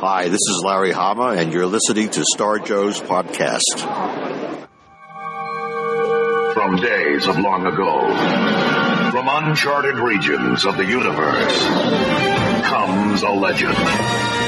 Hi, this is Larry Hama, and you're listening to Star Joe's podcast. From days of long ago, from uncharted regions of the universe, comes a legend.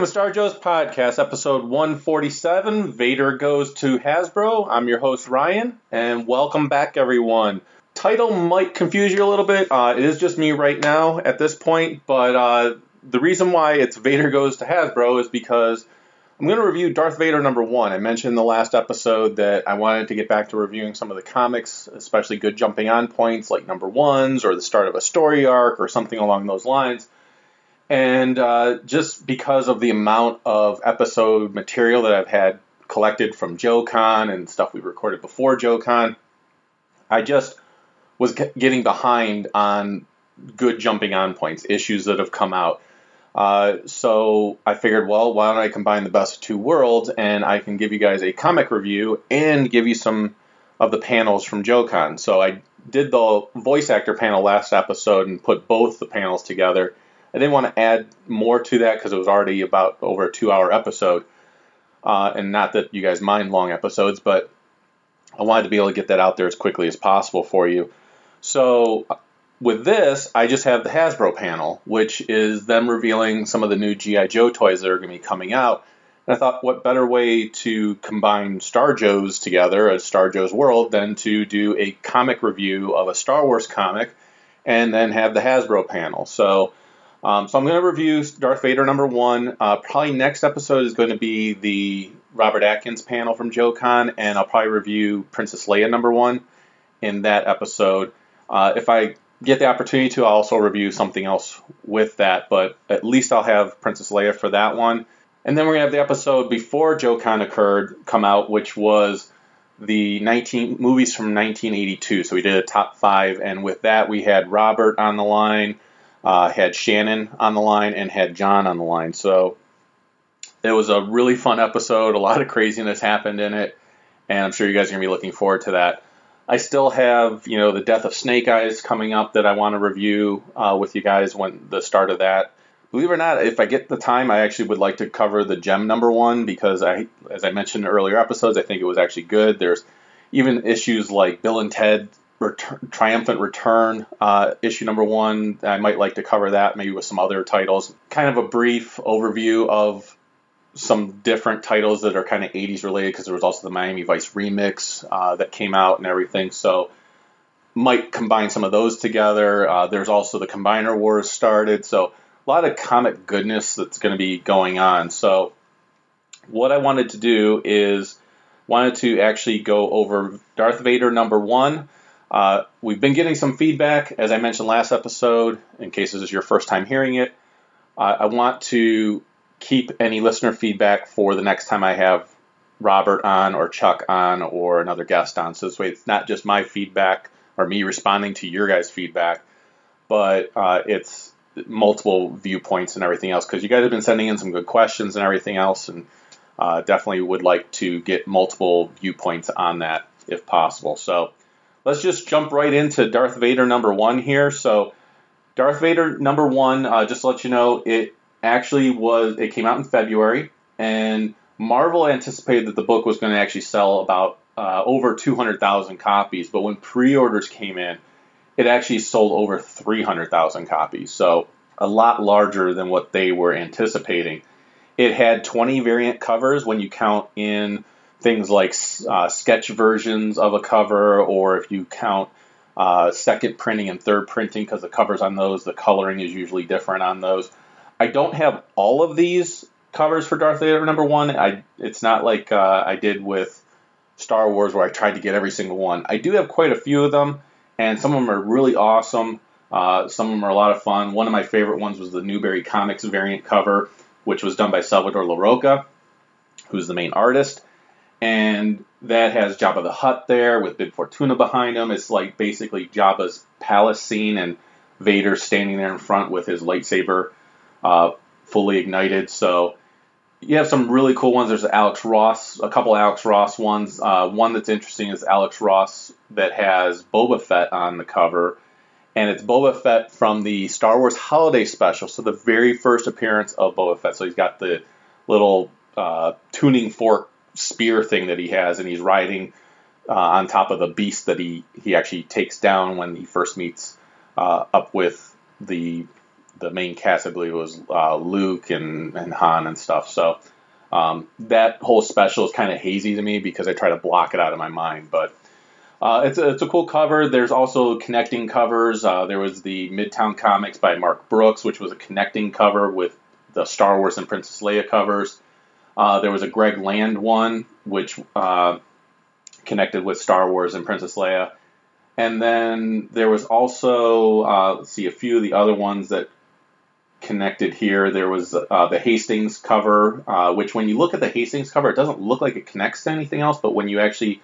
Welcome to Star Joe's podcast, episode 147. Vader goes to Hasbro. I'm your host Ryan, and welcome back, everyone. Title might confuse you a little bit. Uh, it is just me right now at this point, but uh, the reason why it's Vader goes to Hasbro is because I'm going to review Darth Vader number one. I mentioned in the last episode that I wanted to get back to reviewing some of the comics, especially good jumping on points like number ones or the start of a story arc or something along those lines. And uh, just because of the amount of episode material that I've had collected from JoeCon and stuff we recorded before JoeCon, I just was getting behind on good jumping on points, issues that have come out. Uh, so I figured, well, why don't I combine the best of two worlds and I can give you guys a comic review and give you some of the panels from JoeCon. So I did the voice actor panel last episode and put both the panels together. I didn't want to add more to that because it was already about over a two hour episode. Uh, and not that you guys mind long episodes, but I wanted to be able to get that out there as quickly as possible for you. So with this, I just have the Hasbro panel, which is them revealing some of the new G.I. Joe toys that are going to be coming out. And I thought, what better way to combine Star Joe's together as Star Joe's World than to do a comic review of a Star Wars comic and then have the Hasbro panel. So, um, so I'm going to review Darth Vader number one. Uh, probably next episode is going to be the Robert Atkins panel from JoeCon, and I'll probably review Princess Leia number one in that episode. Uh, if I get the opportunity to, I'll also review something else with that, but at least I'll have Princess Leia for that one. And then we're going to have the episode before JoeCon occurred come out, which was the 19 movies from 1982. So we did a top five, and with that we had Robert on the line, uh, had Shannon on the line, and had John on the line. So it was a really fun episode. A lot of craziness happened in it, and I'm sure you guys are going to be looking forward to that. I still have, you know, the death of Snake Eyes coming up that I want to review uh, with you guys when the start of that. Believe it or not, if I get the time, I actually would like to cover the Jem number one because I, as I mentioned in earlier episodes, I think it was actually good. There's even issues like Bill and Ted Return, Triumphant Return, uh, issue number one. I might like to cover that maybe with some other titles. Kind of a brief overview of some different titles that are kind of 80s related because there was also the Miami Vice remix uh, that came out and everything. So might combine some of those together. Uh, there's also the Combiner Wars started. So a lot of comic goodness that's going to be going on. So what I wanted to do is wanted to actually go over Darth Vader number one. Uh, we've been getting some feedback, as I mentioned last episode. In case this is your first time hearing it, uh, I want to keep any listener feedback for the next time I have Robert on or Chuck on or another guest on. So this way, it's not just my feedback or me responding to your guys' feedback, but uh, it's multiple viewpoints and everything else. Because you guys have been sending in some good questions and everything else, and uh, definitely would like to get multiple viewpoints on that if possible. So let's just jump right into Darth Vader number one here. So Darth Vader number one, uh, just to let you know, it actually was it came out in February, and Marvel anticipated that the book was going to actually sell about uh, over 200,000 copies, but when pre-orders came in, it actually sold over 300,000 copies. So a lot larger than what they were anticipating. It had 20 variant covers when you count in things like uh, sketch versions of a cover, or if you count uh, second printing and third printing, because the covers on those, the coloring is usually different on those. I don't have all of these covers for Darth Vader number one. I it's not like uh, I did with Star Wars where I tried to get every single one. I do have quite a few of them, and some of them are really awesome. Uh, some of them are a lot of fun. One of my favorite ones was the Newbury Comics variant cover, which was done by Salvador Larroca, who's the main artist. And that has Jabba the Hutt there with Bib Fortuna behind him. It's like basically Jabba's palace scene and Vader standing there in front with his lightsaber uh, fully ignited. So you have some really cool ones. There's Alex Ross, a couple Alex Ross ones. Uh, one that's interesting is Alex Ross that has Boba Fett on the cover, and it's Boba Fett from the Star Wars Holiday Special. So the very first appearance of Boba Fett. So he's got the little uh, tuning fork spear thing that he has, and he's riding uh, on top of the beast that he he actually takes down when he first meets uh, up with the the main cast. I believe was uh, Luke and and Han and stuff. So. Um, that whole special is kind of hazy to me because I try to block it out of my mind, but uh, it's, a, it's a cool cover. There's also connecting covers. Uh, there was the Midtown Comics by Mark Brooks, which was a connecting cover with the Star Wars and Princess Leia covers. Uh, there was a Greg Land one, which uh, connected with Star Wars and Princess Leia. And then there was also, uh, let's see, a few of the other ones that connected here. There was uh, the Hastings cover, uh, which when you look at the Hastings cover, it doesn't look like it connects to anything else, but when you actually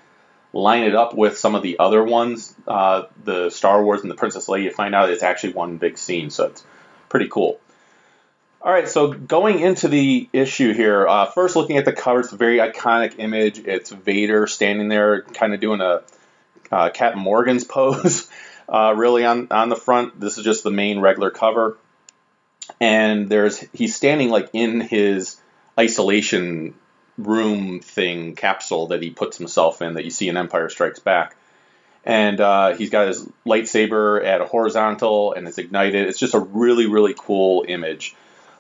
line it up with some of the other ones, uh, the Star Wars and the Princess Leia, you find out it's actually one big scene. So it's pretty cool. All right, so going into the issue here, uh, first looking at the cover, it's a very iconic image. It's Vader standing there, kind of doing a uh, Captain Morgan's pose, uh, really on on the front. This is just the main regular cover, and there's he's standing like in his isolation room thing capsule that he puts himself in that you see in Empire Strikes Back. And uh, he's got his lightsaber at a horizontal and it's ignited. It's just a really, really cool image.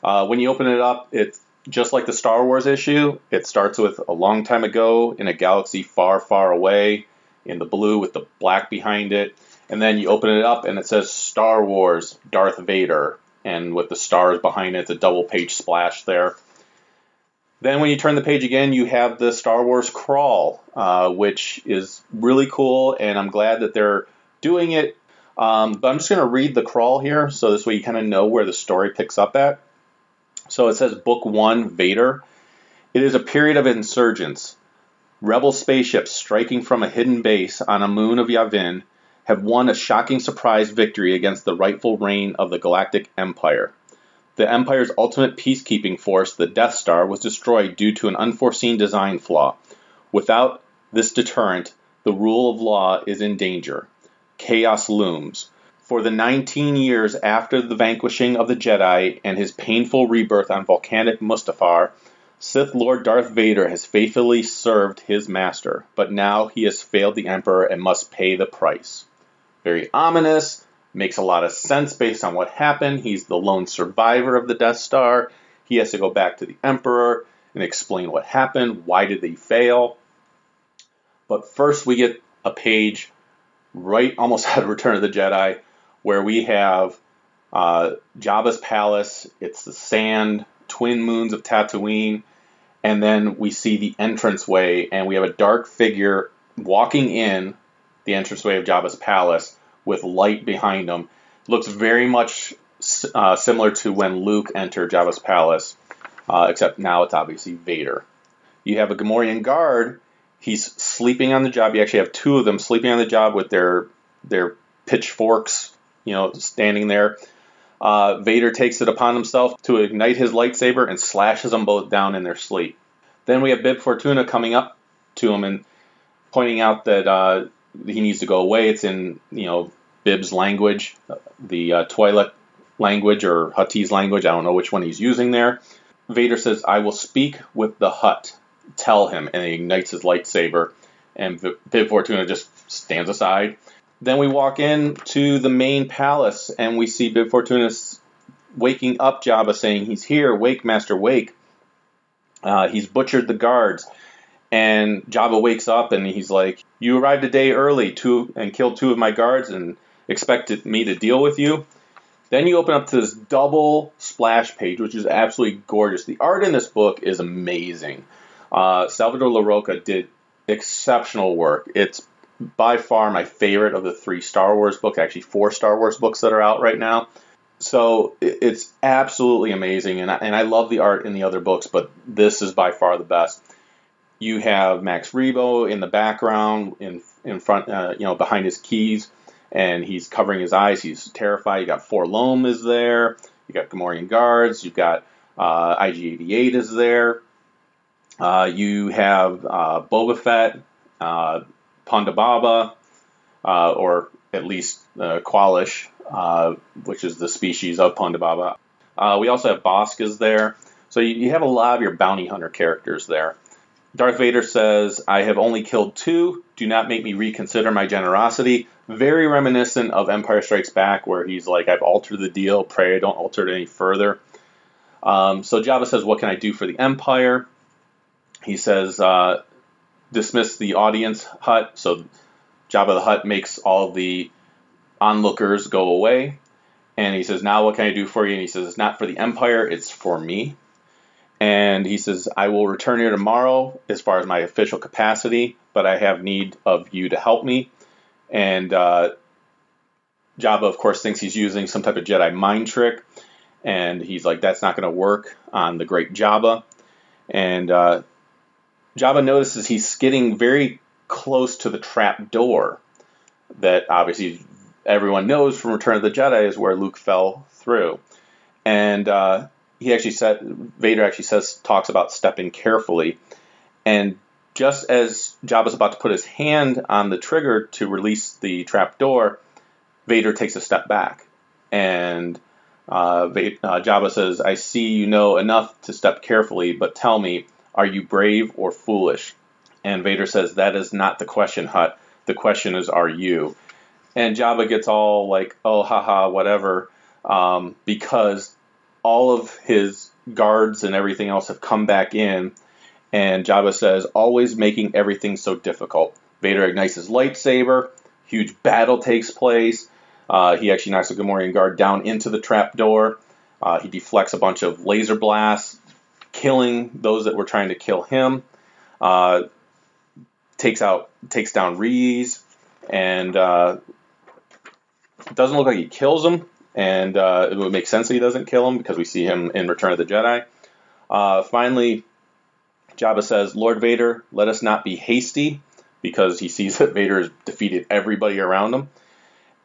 Uh, when you open it up, it's just like the Star Wars issue. It starts with a long time ago in a galaxy far, far away in the blue with the black behind it. And then you open it up and it says Star Wars Darth Vader. And with the stars behind it, it's a double page splash there. Then when you turn the page again, you have the Star Wars crawl, uh, which is really cool, and I'm glad that they're doing it. Um, but I'm just going to read the crawl here, so this way you kind of know where the story picks up at. So it says Book 1 Vader. It is a period of insurgence. Rebel spaceships striking from a hidden base on a moon of Yavin have won a shocking surprise victory against the rightful reign of the Galactic Empire. The Empire's ultimate peacekeeping force, the Death Star, was destroyed due to an unforeseen design flaw. Without this deterrent, the rule of law is in danger. Chaos looms. For the 19 years after the vanquishing of the Jedi and his painful rebirth on volcanic Mustafar, Sith Lord Darth Vader has faithfully served his master, but now he has failed the Emperor and must pay the price. Very ominous, makes a lot of sense based on what happened. He's the lone survivor of the Death Star. He has to go back to the Emperor and explain what happened. Why did they fail? But first, we get a page right almost out of Return of the Jedi where we have uh, Jabba's palace. It's the sand, twin moons of Tatooine, and then we see the entranceway, and we have a dark figure walking in the entranceway of Jabba's palace with light behind him. Looks very much uh, similar to when Luke entered Jabba's palace, uh, except now it's obviously Vader. You have a Gamorrean guard. He's sleeping on the job. You actually have two of them sleeping on the job with their their pitchforks, you know, standing there. Uh, Vader takes it upon himself to ignite his lightsaber and slashes them both down in their sleep. Then we have Bib Fortuna coming up to him and pointing out that uh, he needs to go away. It's in you know Bib's language, the uh, Twi'lek language or Huttese language. I don't know which one he's using there. Vader says, "I will speak with the Hutt. Tell him," and he ignites his lightsaber. And Bib Fortuna just stands aside. Then we walk in to the main palace, and we see Bib Fortuna waking up Jabba, saying, "He's here, wake, Master, wake." Uh, he's butchered the guards. And Jabba wakes up and he's like, "You arrived a day early, two and killed two of my guards, and expected me to deal with you." Then you open up to this double splash page, which is absolutely gorgeous. The art in this book is amazing. Uh, Salvador Larroca did exceptional work. It's by far my favorite of the three Star Wars books, actually four Star Wars books that are out right now. So it's absolutely amazing, and I, and I love the art in the other books, but this is by far the best. You have Max Rebo in the background, in in front, uh, you know, behind his keys and he's covering his eyes. He's terrified. You got 4-LOM is there. You got Gamorrean guards. You've got uh, IG-88 is there. Uh, you have uh, Boba Fett, uh, Ponda Baba, uh, or at least uh, Qualish, uh, which is the species of Ponda Baba. Uh, we also have Bossk is there. So you, you have a lot of your bounty hunter characters there. Darth Vader says, I have only killed two. Do not make me reconsider my generosity very reminiscent of Empire Strikes Back, where he's like, I've altered the deal, pray I don't alter it any further. Um, so Jabba says, What can I do for the Empire? He says, uh, Dismiss the audience Hutt. So Jabba the Hutt makes all the onlookers go away. And he says, Now what can I do for you? And he says, It's not for the Empire, it's for me. And he says, I will return here tomorrow as far as my official capacity, but I have need of you to help me. And uh, Jabba, of course, thinks he's using some type of Jedi mind trick, and he's like, "That's not going to work on the Great Jabba." And uh, Jabba notices he's getting very close to the trap door that obviously everyone knows from Return of the Jedi is where Luke fell through. And uh, he actually said, Vader actually says, talks about stepping carefully. And just as Jabba's about to put his hand on the trigger to release the trap door, Vader takes a step back. And uh, uh, Jabba says, I see you know enough to step carefully, but tell me, are you brave or foolish? And Vader says, That is not the question, Hutt. The question is, Are you? And Jabba gets all like, Oh, haha, whatever, um, because all of his guards and everything else have come back in and Jabba says, always making everything so difficult. Vader ignites his lightsaber. Huge battle takes place. Uh, he actually knocks a Gamorrean guard down into the trap door. Uh, he deflects a bunch of laser blasts, killing those that were trying to kill him. Uh, takes out, takes down Reese, and uh, doesn't look like he kills him. And uh, it would make sense that he doesn't kill him because we see him in Return of the Jedi. Uh, finally, Jabba says, Lord Vader, let us not be hasty, because he sees that Vader has defeated everybody around him.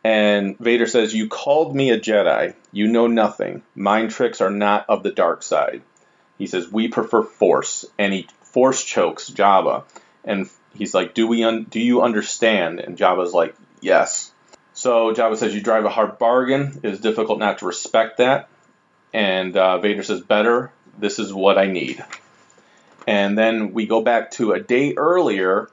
And Vader says, You called me a Jedi. You know nothing. Mind tricks are not of the dark side. He says, We prefer force. And he force chokes Jabba. And he's like, Do we un- do you understand? And Jabba's like, Yes. So Jabba says, You drive a hard bargain. It is difficult not to respect that. And uh, Vader says, Better. This is what I need. And then we go back to a day earlier,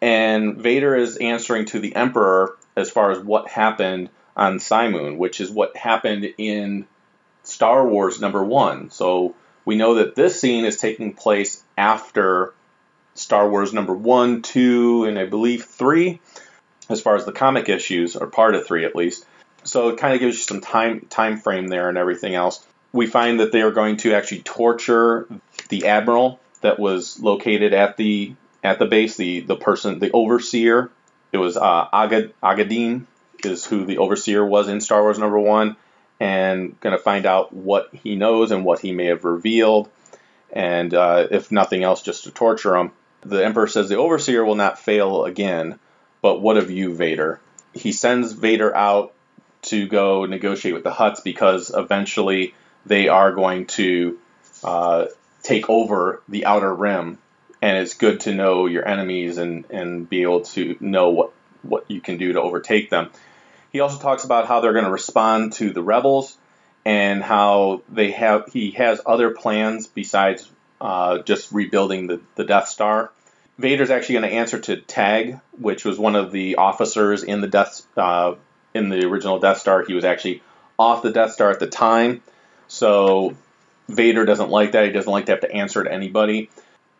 and Vader is answering to the Emperor as far as what happened on Cymoon, which is what happened in Star Wars number one. So we know that this scene is taking place after Star Wars number one, two, and I believe three, as far as the comic issues, or part of three at least. So it kind of gives you some time time frame there and everything else. We find that they are going to actually torture the admiral that was located at the at the base. The the person, the overseer, it was uh, Agad Agadeen is who the overseer was in Star Wars Number One, and going to find out what he knows and what he may have revealed. and uh, if nothing else, just to torture him. The Emperor says the Overseer will not fail again, but what of you, Vader? He sends Vader out to go negotiate with the Hutts because eventually they are going to uh, take over the Outer Rim, and it's good to know your enemies and, and be able to know what, what you can do to overtake them. He also talks about how they're going to respond to the rebels and how they have he has other plans besides uh, just rebuilding the, the Death Star. Vader's actually going to answer to Tagge, which was one of the officers in the Death uh, in the original Death Star. He was actually off the Death Star at the time, so Vader doesn't like that. He doesn't like to have to answer to anybody.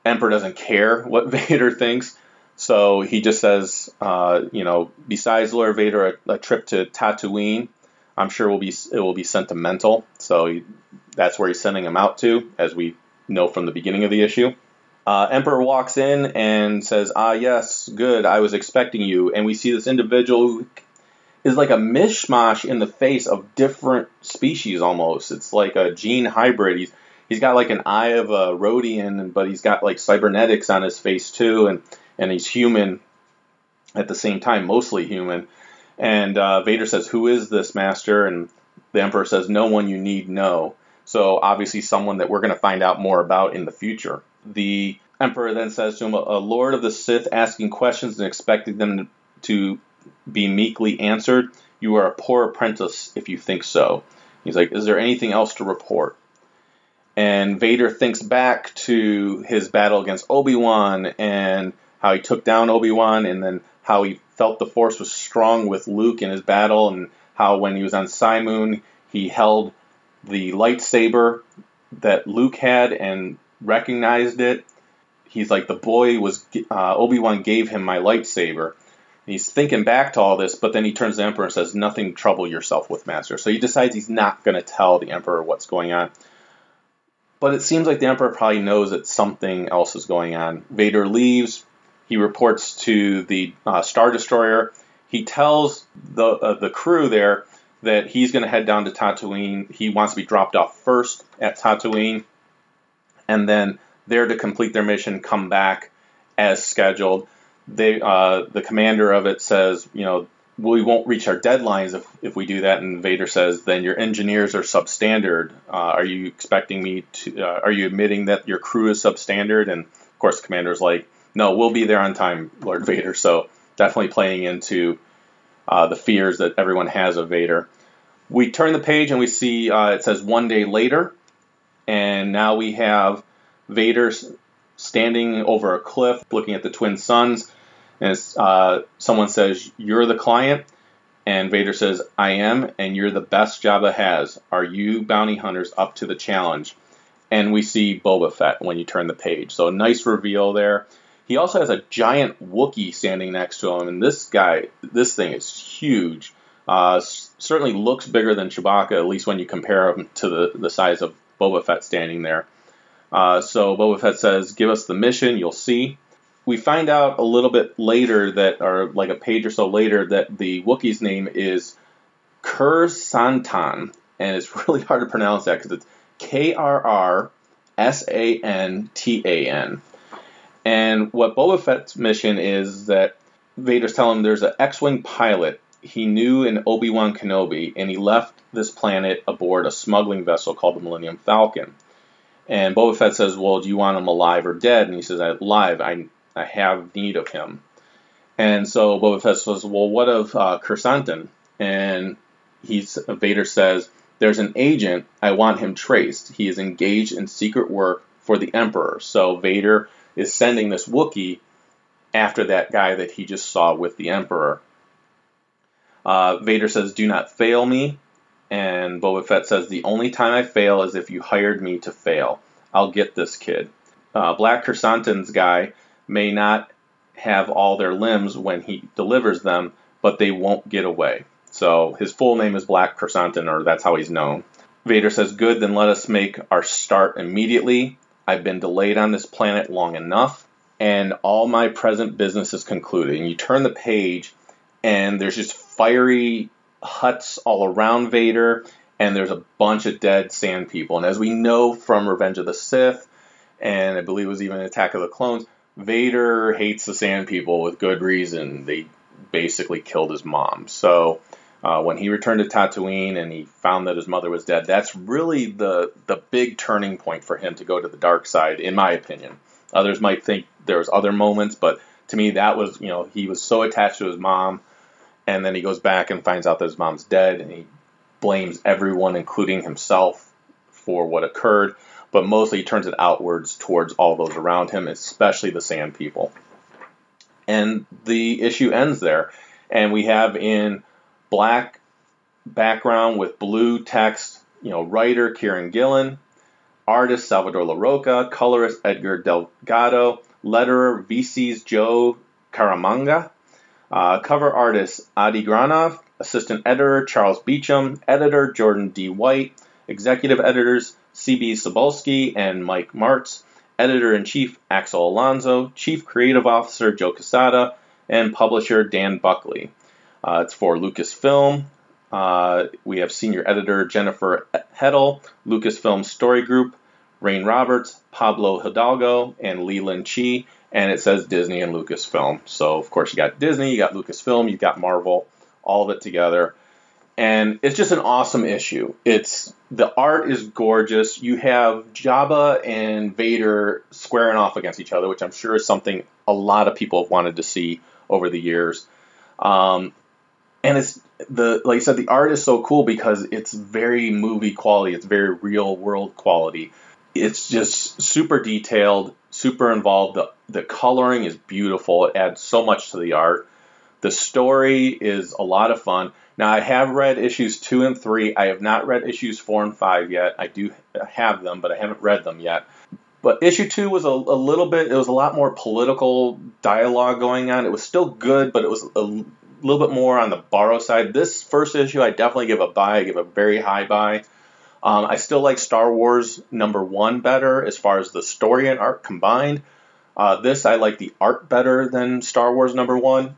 Emperor doesn't care what Vader thinks, so he just says, uh, you know, besides Lord Vader, a, a, trip to Tatooine, I'm sure will be it will be sentimental. So he, that's where he's sending him out to, as we know from the beginning of the issue. Uh, Emperor walks in and says, "Ah, yes, good. I was expecting you." And we see this individual who is like a mishmash in the face of different species almost. It's like a gene hybrid. He's he's got like an eye of a Rodian, but he's got like cybernetics on his face too, and and he's human at the same time, mostly human. And uh, Vader says, "Who is this master?" And the Emperor says, "No one you need know." So obviously, someone that we're going to find out more about in the future. The Emperor then says to him, "A Lord of the Sith asking questions and expecting them to be meekly answered. You are a poor apprentice if you think so." He's like, "Is there anything else to report?" And Vader thinks back to his battle against Obi Wan and how he took down Obi Wan, and then how he felt the Force was strong with Luke in his battle, and how when he was on Cymoon, he held the lightsaber that Luke had and recognized it. He's like, the boy was, uh, Obi Wan gave him my lightsaber. he's thinking back to all this, but then he turns to the Emperor and says, Nothing trouble yourself with, Master. So he decides he's not going to tell the Emperor what's going on. But it seems like the Emperor probably knows that something else is going on. Vader leaves, he reports to the uh, Star Destroyer. He tells the uh, the crew there that he's going to head down to Tatooine. He wants to be dropped off first at Tatooine, and then there to complete their mission, come back as scheduled. They uh, the commander of it says, you know, we won't reach our deadlines if, if we do that. And Vader says, then your engineers are substandard. Uh, are you expecting me to? Uh, are you admitting that your crew is substandard? And of course, the commander's like, no, we'll be there on time, Lord Vader. So definitely playing into uh, the fears that everyone has of Vader. We turn the page and we see uh, it says one day later, and now we have Vader standing over a cliff looking at the twin suns. And uh, someone says, You're the client. And Vader says, I am, and you're the best Jabba has. Are you bounty hunters up to the challenge? And we see Boba Fett when you turn the page. So, nice reveal there. He also has a giant Wookiee standing next to him, and this guy, this thing is huge. Uh, certainly looks bigger than Chewbacca, at least when you compare him to the, the size of Boba Fett standing there. Uh, so Boba Fett says, "Give us the mission, you'll see." We find out a little bit later that, or like a page or so later, that the Wookiee's name is Krrsantan, and it's really hard to pronounce that because it's K R R S A N T A N. And what Boba Fett's mission is that Vader's telling him there's an X-wing pilot he knew in Obi Wan Kenobi, and he left this planet aboard a smuggling vessel called the Millennium Falcon. And Boba Fett says, "Well, do you want him alive or dead?" And he says, "Alive. I I have need of him." And so Boba Fett says, "Well, what of uh, Krrsantan?" And he's Vader says, "There's an agent. I want him traced. He is engaged in secret work for the Emperor." So Vader is sending this Wookiee after that guy that he just saw with the Emperor. Uh, Vader says, Do not fail me. And Boba Fett says, The only time I fail is if you hired me to fail. I'll get this kid. Uh, Black Krrsantan's guy may not have all their limbs when he delivers them, but they won't get away. So his full name is Black Krrsantan, or that's how he's known. Vader says, Good, then let us make our start immediately. I've been delayed on this planet long enough, and all my present business is concluded. And you turn the page, and there's just fiery huts all around Vader, and there's a bunch of dead sand people. And as we know from Revenge of the Sith and I believe it was even Attack of the Clones. Vader hates the Sand People with good reason. They basically killed his mom. So uh, when he returned to Tatooine and he found that his mother was dead, that's really the the big turning point for him to go to the dark side, in my opinion. Others might think there was other moments, but to me, that was you know he was so attached to his mom, and then he goes back and finds out that his mom's dead, and he blames everyone, including himself, for what occurred. But mostly, he turns it outwards towards all those around him, especially the Sand People. And the issue ends there, and we have in black background with blue text, you know, writer Kieron Gillen, artist Salvador Larroca, colorist Edgar Delgado, letterer VC's Joe Caramagna, uh, cover artist Adi Granov, assistant editor Charles Beacham, editor Jordan D. White, executive editors CB Cebulski and Mike Marts, editor in chief Axel Alonso, chief creative officer Joe Quesada, and publisher Dan Buckley. Uh, it's for Lucasfilm. Uh, we have senior editor Jennifer Heddle, Lucasfilm Story Group, Rayne Roberts, Pablo Hidalgo, and Leland Chee. And it says Disney and Lucasfilm. So, of course, you got Disney, you got Lucasfilm, you've got Marvel, all of it together. And it's just an awesome issue. It's the art is gorgeous. You have Jabba and Vader squaring off against each other, which I'm sure is something a lot of people have wanted to see over the years. Um, and it's the like I said, the art is so cool because it's very movie quality. It's very real world quality. It's just super detailed, super involved. The the coloring is beautiful. It adds so much to the art. The story is a lot of fun. Now I have read issues two and three. I have not read issues four and five yet. I do have them, but I haven't read them yet. But issue two was a, a little bit. It was a lot more political dialogue going on. It was still good, but it was a little bit more on the borrow side. This first issue, I definitely give a buy. I give a very high buy. Um, I still like Star Wars number one better as far as the story and art combined. Uh, this I like the art better than Star Wars number one.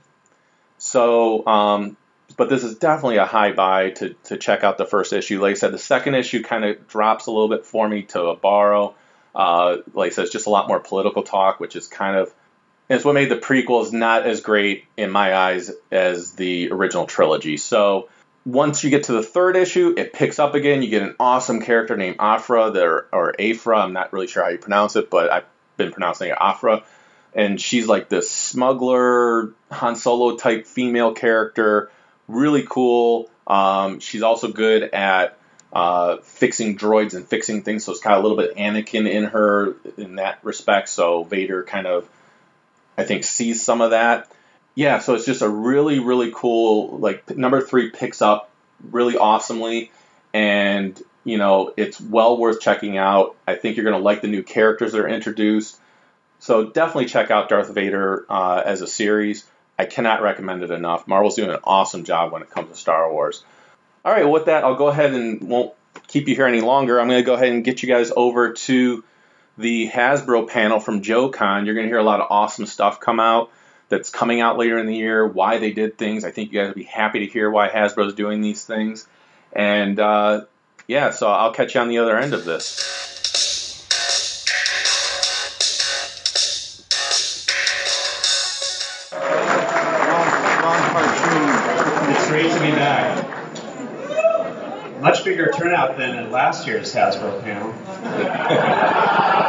So, um, but this is definitely a high buy to to check out the first issue. Like I said, the second issue kind of drops a little bit for me to a borrow. Uh, like I said, it's just a lot more political talk, which is kind of it's what made the prequels not as great in my eyes as the original trilogy. So once you get to the third issue, it picks up again. You get an awesome character named Aphra, there or Aphra. I'm not really sure how you pronounce it, but I've been pronouncing it Aphra. And she's like this smuggler, Han Solo type female character. Really cool. Um, she's also good at uh, fixing droids and fixing things, so it's kind of a little bit Anakin in her in that respect. So Vader kind of I think sees some of that. Yeah, so it's just a really, really cool, like, number three picks up really awesomely, and, you know, it's well worth checking out. I think you're going to like the new characters that are introduced. So definitely check out Darth Vader uh, as a series. I cannot recommend it enough. Marvel's doing an awesome job when it comes to Star Wars. All right, well, with that, I'll go ahead and won't keep you here any longer. I'm going to go ahead and get you guys over to the Hasbro panel from JoeCon. You're going to hear a lot of awesome stuff come out that's coming out later in the year, why they did things. I think you guys will be happy to hear why Hasbro's doing these things. And uh, yeah, so I'll catch you on the other end of this. Great to be back. Much bigger turnout than at last year's Hasbro panel.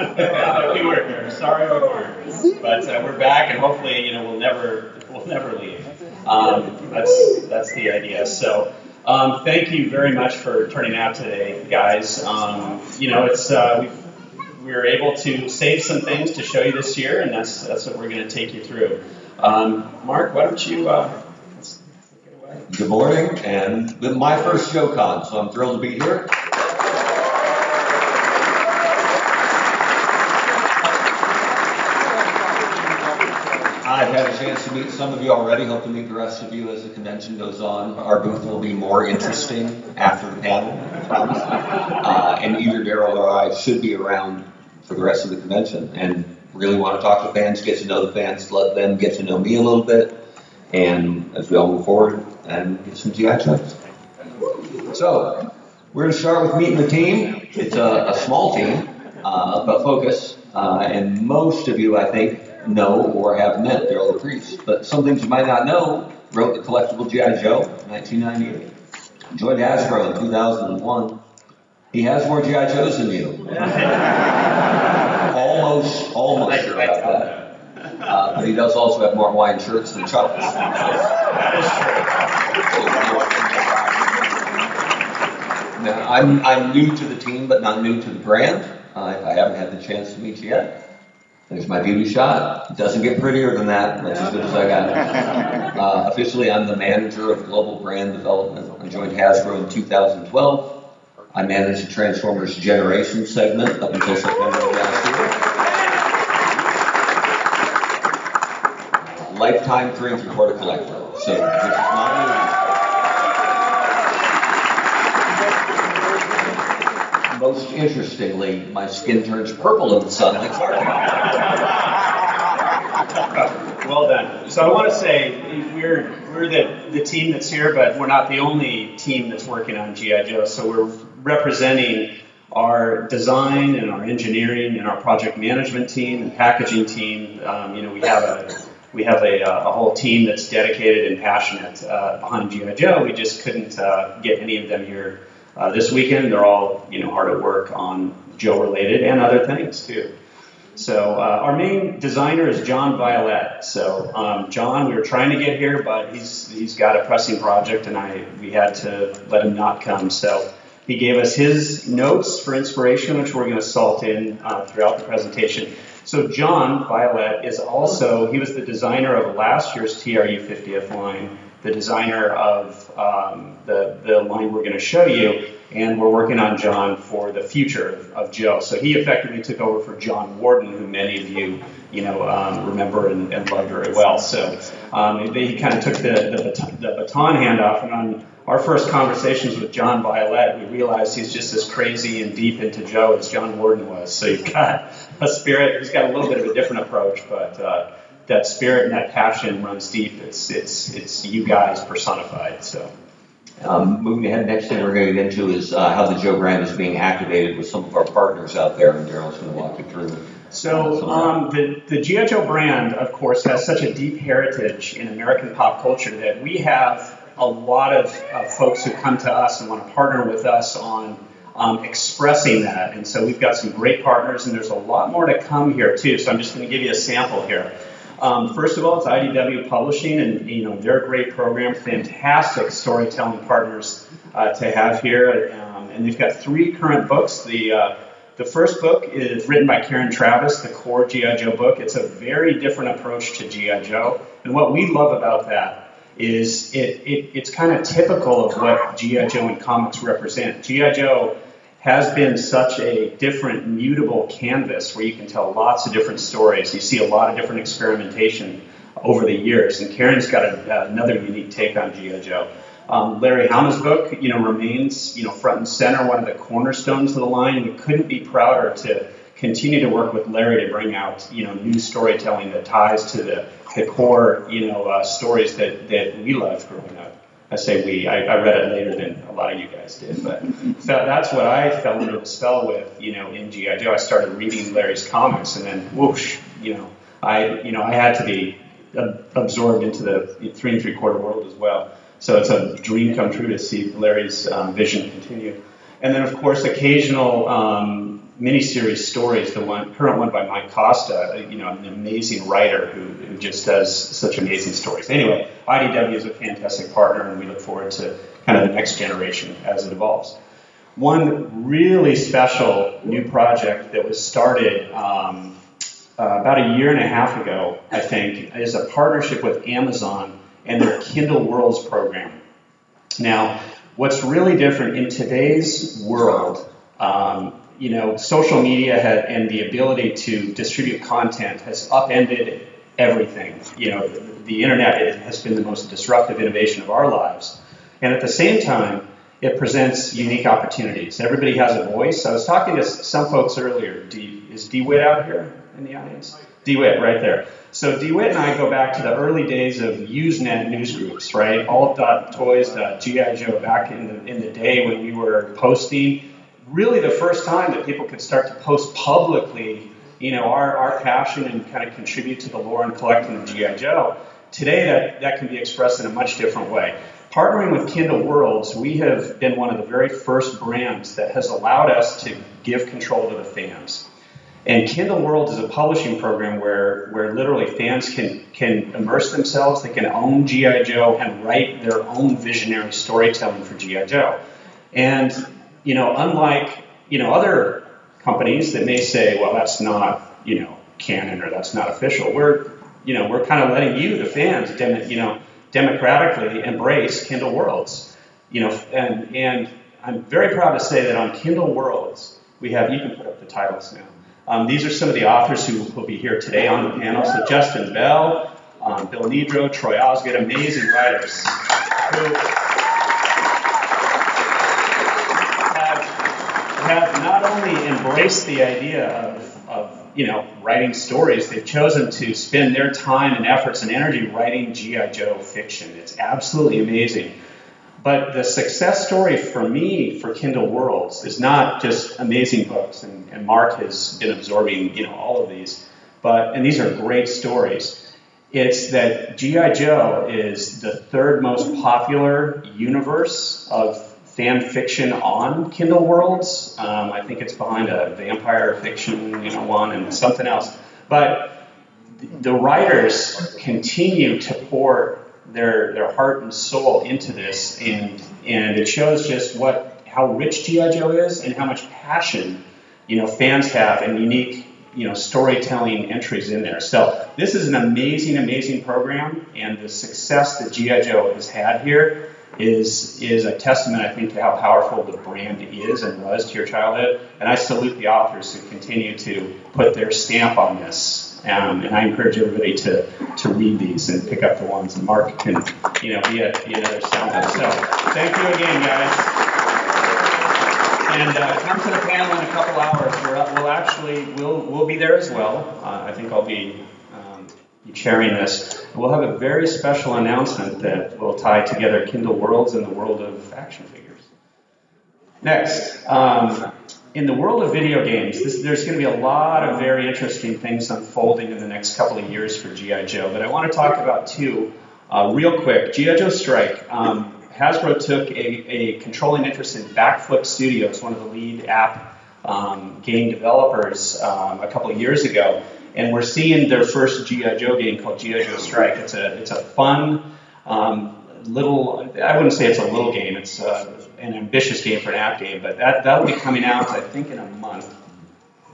we were here. Sorry we weren't. But uh, we're back, and hopefully, you know, we'll never we'll never leave. Um, that's that's the idea. So. Um, thank you very much for turning out today, guys. Um, you know, it's uh, we were able to save some things to show you this year, and that's that's what we're going to take you through. Um, Mark, why don't you uh, Good morning, and my first JoeCon, so I'm thrilled to be here. I've had a chance to meet some of you already. Hope to meet the rest of you as the convention goes on. Our booth will be more interesting after the panel. Uh, and either Derryl or I should be around for the rest of the convention and really want to talk to fans, get to know the fans, let them get to know me a little bit, and as we all move forward and get some GI Joes. So, we're going to start with meeting the team. It's a, a small team, uh, but focus. Uh, and most of you, I think, know or have met Derryl DePriest. But some things you might not know. Wrote the collectible G.I. Joe, in 1998. Joined Hasbro in 2001. He has more G.I. Joes than you. almost, almost sure about that. Uh, but he does also have more Hawaiian shirts than Chuck. Now, I'm, I'm new to the team, but not new to the brand. Uh, I haven't had the chance to meet you yet. There's my beauty shot. It doesn't get prettier than that. That's as good as I got. Uh, officially, I'm the manager of global brand development. I joined Hasbro in 2012. I managed the Transformers Generation segment up until September of last year. Lifetime three and three quarter collector. So this is not new. Most interestingly, my skin turns purple in the sun like. Well done. So I want to say we're we're the, the team that's here, but we're not the only team that's working on GI Joe. So we're representing our design and our engineering and our project management team and packaging team. Um, you know, we have a we have a, a whole team that's dedicated and passionate uh, behind GI Joe. We just couldn't uh, get any of them here uh, this weekend. They're all you know hard at work on Joe related and other things too. So uh, our main designer is John Violet. So um, John, we were trying to get here, but he's he's got a pressing project, and I we had to let him not come. So he gave us his notes for inspiration, which we're going to salt in uh, throughout the presentation. So John Violet is also he was the designer of last year's TRU 50th line, the designer of um, the the line we're going to show you and we're working on John for the future of, of, Joe. So he effectively took over for John Warden, who many of you, you know, um, remember and, and, love very well. So um, he kind of took the, the, the, baton handoff, and on our first conversations with John Violet, we realized he's just as crazy and deep into Joe as John Warden was. So you've got a spirit. He's got a little bit of a different approach, but. Uh, that spirit and that passion runs deep. It's it's it's you guys personified. So um, moving ahead, next thing we're going to get into is uh, how the Joe brand is being activated with some of our partners out there, and Derryl's going to walk you through. So um, the the GI Joe brand, of course, has such a deep heritage in American pop culture that we have a lot of uh, folks who come to us and want to partner with us on um, expressing that. And so we've got some great partners, and there's a lot more to come here too. So I'm just going to give you a sample here. Um, first of all, it's IDW Publishing, and you know they're a great program, fantastic storytelling partners uh, to have here, um, and they've got three current books. The uh, the first book is written by Karen Traviss, the core GI Joe book. It's a very different approach to GI Joe, and what we love about that is it, it it's kind of typical of what GI Joe and comics represent. GI Joe has been such a different, mutable canvas where you can tell lots of different stories. You see a lot of different experimentation over the years, and Karen's got a, another unique take on G.I. Joe. Um, Larry Hama's book, you know, remains, you know, front and center, one of the cornerstones of the line. We couldn't be prouder to continue to work with Larry to bring out, you know, new storytelling that ties to the, the core, you know, uh, stories that, that we loved growing up. I say we. I, I, read it later than a lot of you guys did, but that's what I fell into the spell with. You know, in GI Joe, I started reading Larry's comics, and then whoosh, you know, I you know I had to be absorbed into the three and three quarter world as well. So it's a dream come true to see Larry's um, vision continue. And then, of course, occasional um, miniseries stories. The one current one by Mike Costa, you know, an amazing writer who, who just does such amazing stories. Anyway, IDW is a fantastic partner, and we look forward to kind of the next generation as it evolves. One really special new project that was started um, uh, about a year and a half ago, I think, is a partnership with Amazon and their Kindle Worlds program. Now, what's really different in today's world, um, you know, social media had, and the ability to distribute content has upended everything. You know, the, the internet has been the most disruptive innovation of our lives. And at the same time, it presents unique opportunities. Everybody has a voice. I was talking to some folks earlier. D, is DeWitt out here in the audience? DeWitt, right there. So DeWitt and I go back to the early days of Usenet news groups, right? All.toys.gi Joe back in the in the day when we were posting really the first time that people could start to post publicly, you know, our, our passion and kind of contribute to the lore and collecting of GI Joe. Today, that that can be expressed in a much different way. Partnering with Kindle Worlds, we have been one of the very first brands that has allowed us to give control to the fans. And Kindle World is a publishing program where, where literally fans can, can immerse themselves, they can own G.I. Joe and write their own visionary storytelling for G.I. Joe. And, you know, unlike, you know, other companies that may say, well, that's not, you know, canon or that's not official, we're, you know, we're kind of letting you, the fans, dem- you know, democratically embrace Kindle Worlds. You know, and, and I'm very proud to say that on Kindle Worlds, we have, you can put up the titles now. Um, these are some of the authors who will be here today on the panel. So Justin Bell, um, Bill Nedro, Troy Osgood, amazing writers who have not only embraced the idea of, of you know writing stories, they've chosen to spend their time and efforts and energy writing GI Joe fiction. It's absolutely amazing. But the success story for me for Kindle Worlds is not just amazing books, and, and Mark has been absorbing, you know, all of these. But and these are great stories. It's that GI Joe is the third most popular universe of fan fiction on Kindle Worlds. Um, I think it's behind a vampire fiction, you know, one and something else. But the writers continue to pour their their heart and soul into this, and and it shows just what how rich GI Joe is and how much passion you know fans have and unique you know storytelling entries in there. So this is an amazing, amazing program, and the success that GI Joe has had here is is a testament, I think, to how powerful the brand is and was to your childhood. And I salute the authors who continue to put their stamp on this. Um, and I encourage everybody to, to read these and pick up the ones. And Mark can, you know, be, a, be another sound. So thank you again, guys. And uh, come to the panel in a couple hours. We're, we'll actually we'll we'll be there as well. Uh, I think I'll be chairing this. We'll have a very special announcement that will tie together Kindle Worlds and the world of action figures. Next, um, in the world of video games, this, there's going to be a lot of very interesting things unfolding in the next couple of years for GI Joe. But I want to talk about two uh, real quick. GI Joe Strike. Um, Hasbro took a, a, controlling interest in Backflip Studios, one of the lead app um, game developers, um, a couple of years ago, and we're seeing their first GI Joe game called GI Joe Strike. It's a it's a fun um, little. I wouldn't say it's a little game. It's uh, an ambitious game for an app game, but that that'll be coming out I think in a month.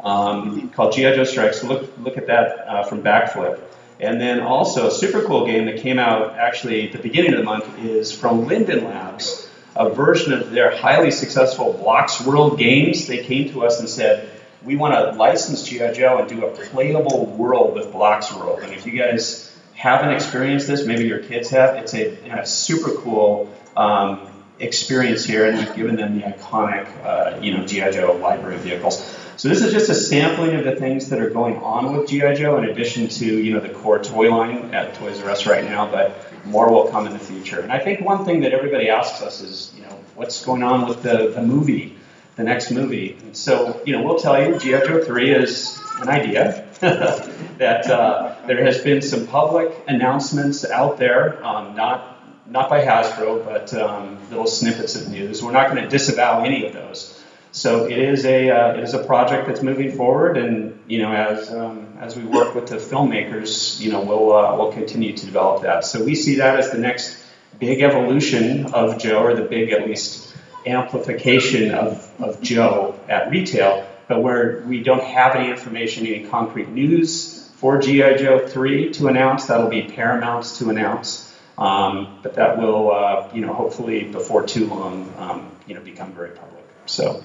Um, called GI Joe Strike. So look look at that uh, from Backflip. And then also a super cool game that came out actually at the beginning of the month is from Linden Labs, a version of their highly successful Blocksworld games. They came to us and said, we want to license G.I. Joe and do a playable world with Blocksworld. And if you guys haven't experienced this, maybe your kids have, it's a, a super cool um, experience here, and we've given them the iconic, uh, you know, G.I. Joe library vehicles. So this is just a sampling of the things that are going on with GI Joe, in addition to you know the core toy line at Toys R Us right now, but more will come in the future. And I think one thing that everybody asks us is, you know, what's going on with the, the movie, the next movie. So you know, we'll tell you, GI Joe 3 is an idea. that uh, there has been some public announcements out there, um, not not by Hasbro, but um, little snippets of news. We're not going to disavow any of those. So it is a uh, it is a project that's moving forward, and you know as um, as we work with the filmmakers, you know we'll uh, we'll continue to develop that. So we see that as the next big evolution of Joe, or the big at least amplification of, of Joe at retail. But where we don't have any information, any concrete news for GI Joe 3 to announce, that'll be Paramount to announce. Um, but that will, uh, you know, hopefully before too long, um, you know, become very public. So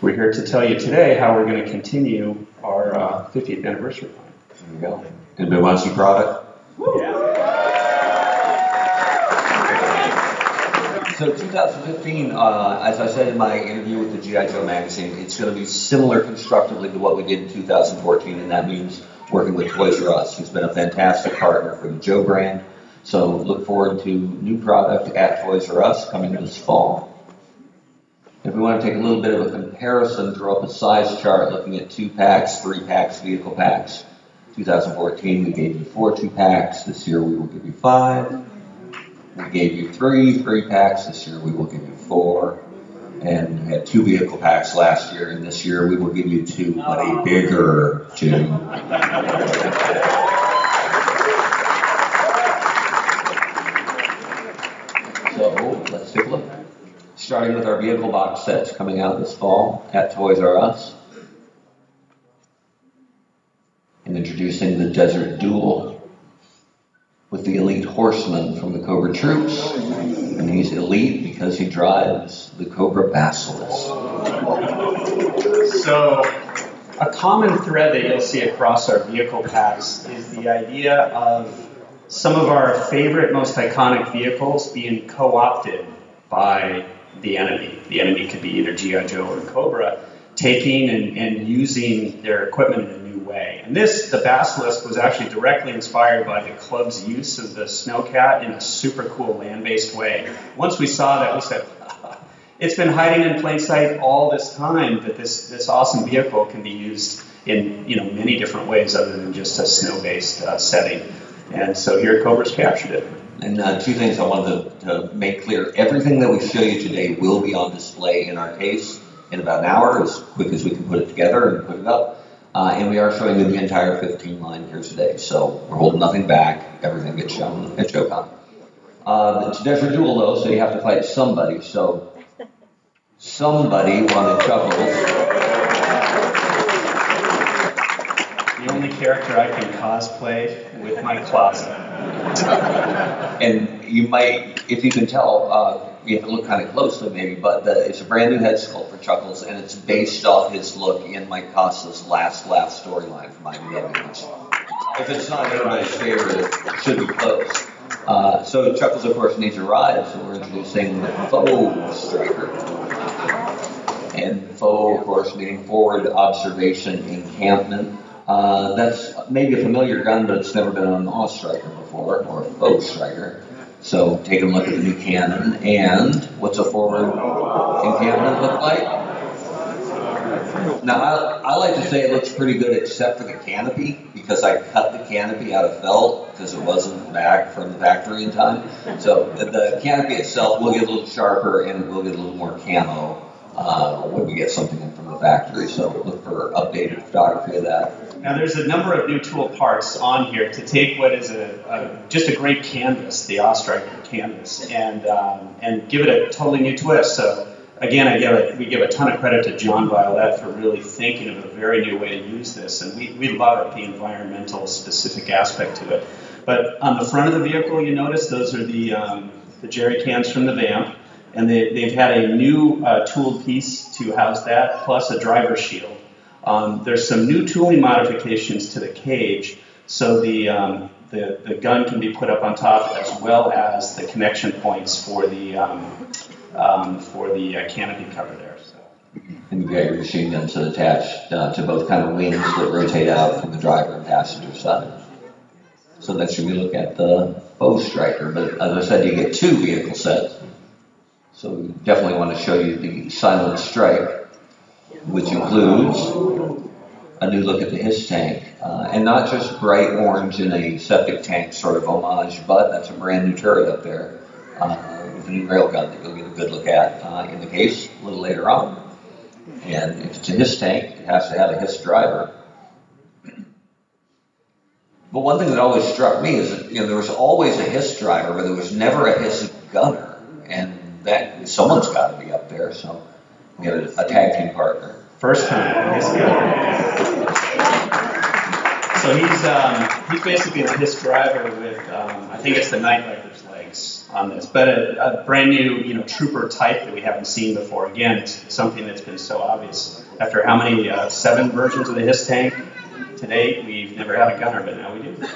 we're here to tell you today how we're going to continue our uh, 50th anniversary line. There you go. Anybody want to see product? So 2015, uh, as I said in my interview with the GI Joe magazine, it's going to be similar constructively to what we did in 2014, and that means working with Toys R Us, who's been a fantastic partner for the Joe brand. So look forward to new product at Toys R Us coming this fall. If we want to take a little bit of a comparison, throw up a size chart looking at two packs, three packs, vehicle packs. 2014, we gave you four two packs. This year, we will give you five. We gave you three three packs. This year, we will give you four. And we had two vehicle packs last year, and this year we will give you two, but a bigger two. So let's take a look. Starting with our vehicle box sets coming out this fall at Toys R Us. And introducing the Desert Duel with the elite horsemen from the Cobra Troops. And he's elite because he drives the Cobra Basilisk. So, a common thread that you'll see across our vehicle packs is the idea of some of our favorite, most iconic vehicles being co opted by the enemy. The enemy could be either G.I. Joe or Cobra, taking and, and using their equipment way. And this, the Basilisk, was actually directly inspired by the club's use of the Snowcat in a super cool land based way. Once we saw that, we said, it's been hiding in plain sight all this time that this, this awesome vehicle can be used in you know many different ways other than just a snow-based uh, setting. And so here Cobra's captured it. And uh, two things I wanted to, to make clear. Everything that we show you today will be on display in our case in about an hour, as quick as we can put it together and put it up. Uh, and we are showing you the entire 15 line here today. So we're holding nothing back. Everything gets shown at JoeCon. Uh, it's a Duel, though, so you have to fight somebody. So somebody wanted Chuckles. The only character I can cosplay with my closet. And you might, if you can tell, uh, you have to look kind of closely maybe, but the, it's a brand new head sculpt for Chuckles, and it's based off his look in Mike Costa's last, last storyline from Heavyweights. If it's not everybody's favorite, it should be close. Uh, so Chuckles, of course, needs a ride, so we're introducing the Foe Striker. And Foe, of course, meaning forward observation encampment. Uh, that's maybe a familiar gun, but it's never been on an AWE Striker before, or a Foe Striker. So take a look at the new cannon. And what's a forward encampment look like? Now, I, I like to say it looks pretty good except for the canopy because I cut the canopy out of felt because it wasn't back from the factory in time. So the, the canopy itself will get a little sharper and it will get a little more camo uh, when we get something in from the factory. So look for updated photography of that. Now there's a number of new tool parts on here to take what is a, a just a great canvas, the AWE Striker canvas, and um, and give it a totally new twist. So again, I give we give a ton of credit to John Violet for really thinking of a very new way to use this, and we, we love it, the environmental specific aspect to it. But on the front of the vehicle, you notice those are the um, the jerry cans from the Vamp, and they, they've had a new uh, tooled piece to house that, plus a driver shield. Um, there's some new tooling modifications to the cage, so the, um, the the gun can be put up on top as well as the connection points for the um, um, for the uh, canopy cover there. So. And you've got your machine guns that attach uh, to both kind of wings that rotate out from the driver and passenger side. So that's when we look at the Foe Striker. But as I said, you get two vehicle sets. So we definitely want to show you the silent strike, which includes a new look at the HISS tank. Uh, and not just bright orange in a septic tank sort of homage, but that's a brand new turret up there uh, with a new railgun that you'll get a good look at uh, in the case a little later on. And if it's a HISS tank, it has to have a HISS driver. But one thing that always struck me is that you know there was always a HISS driver, but there was never a HISS gunner, and that someone's got to be up there. So we a, a tag team partner. First time. So he's um, he's basically the HISS driver with um, I think it's the Nightbiker's legs on this, but a, a brand new you know trooper type that we haven't seen before. Again, it's something that's been so obvious. After how many uh, seven versions of the HISS tank to date, we've never had a gunner, but now we do.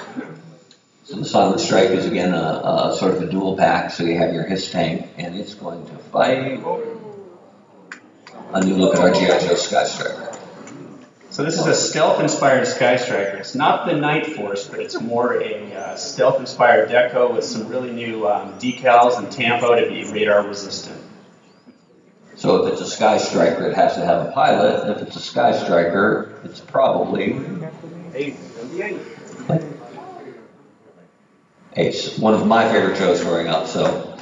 So the Silent Strike is again a, a sort of a dual pack. So you have your HISS tank, and it's going to fight. A new look at our GI Joe Sky Striker. So this is a stealth-inspired Sky Striker. It's not the Night Force, but it's more a uh, stealth-inspired deco with some really new um, decals and tampo to be radar resistant. So if it's a Sky Striker, it has to have a pilot. And if it's a Sky Striker, it's probably Ace. Ace, one of my favorite shows growing up. So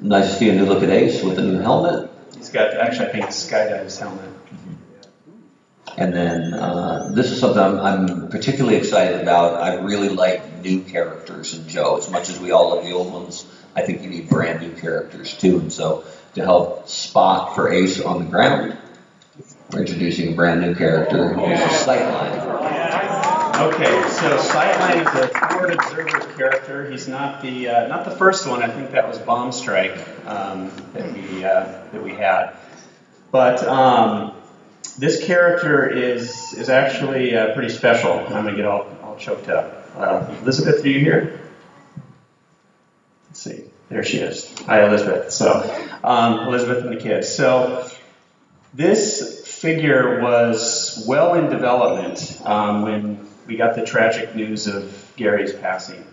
nice to see a new look at Ace with a new helmet. He's got actually I think it's Skydive's helmet. And then uh, this is something I'm, I'm particularly excited about. I really like new characters in Joe. As much as we all love the old ones, I think you need brand new characters too. And so to help spot for Ace on the ground, we're introducing a brand new character, Sightline. Okay, so Sightline is a forward observer character. He's not the uh, not the first one. I think that was Bomb Strike um, that we uh, that we had. But um, this character is is actually uh, pretty special. I'm gonna get all, all choked up. Uh, Elizabeth, are you here? Let's see. There she is. Hi, Elizabeth. So um, Elizabeth and the kids. So this figure was well in development um, when we got the tragic news of Gary's passing.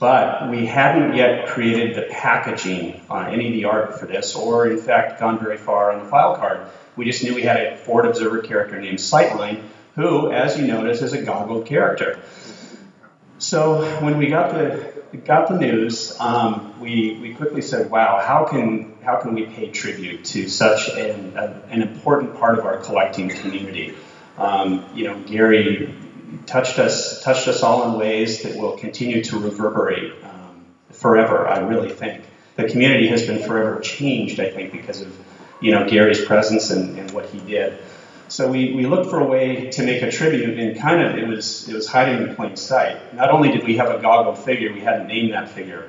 But we hadn't yet created the packaging on any of the art for this, or in fact gone very far on the file card. We just knew we had a forward observer character named Sightline, who, as you notice, is a goggled character. So when we got the got the news, um, we, we quickly said, "Wow, how can how can we pay tribute to such an, a, an important part of our collecting community?" Um, you know, Gary touched us touched us all in ways that will continue to reverberate um, forever. I really think the community has been forever changed. I think because of you know Gary's presence and, and what he did. So we, we looked for a way to make a tribute, and kind of it was it was hiding in plain sight. Not only did we have a goggled figure, we hadn't named that figure.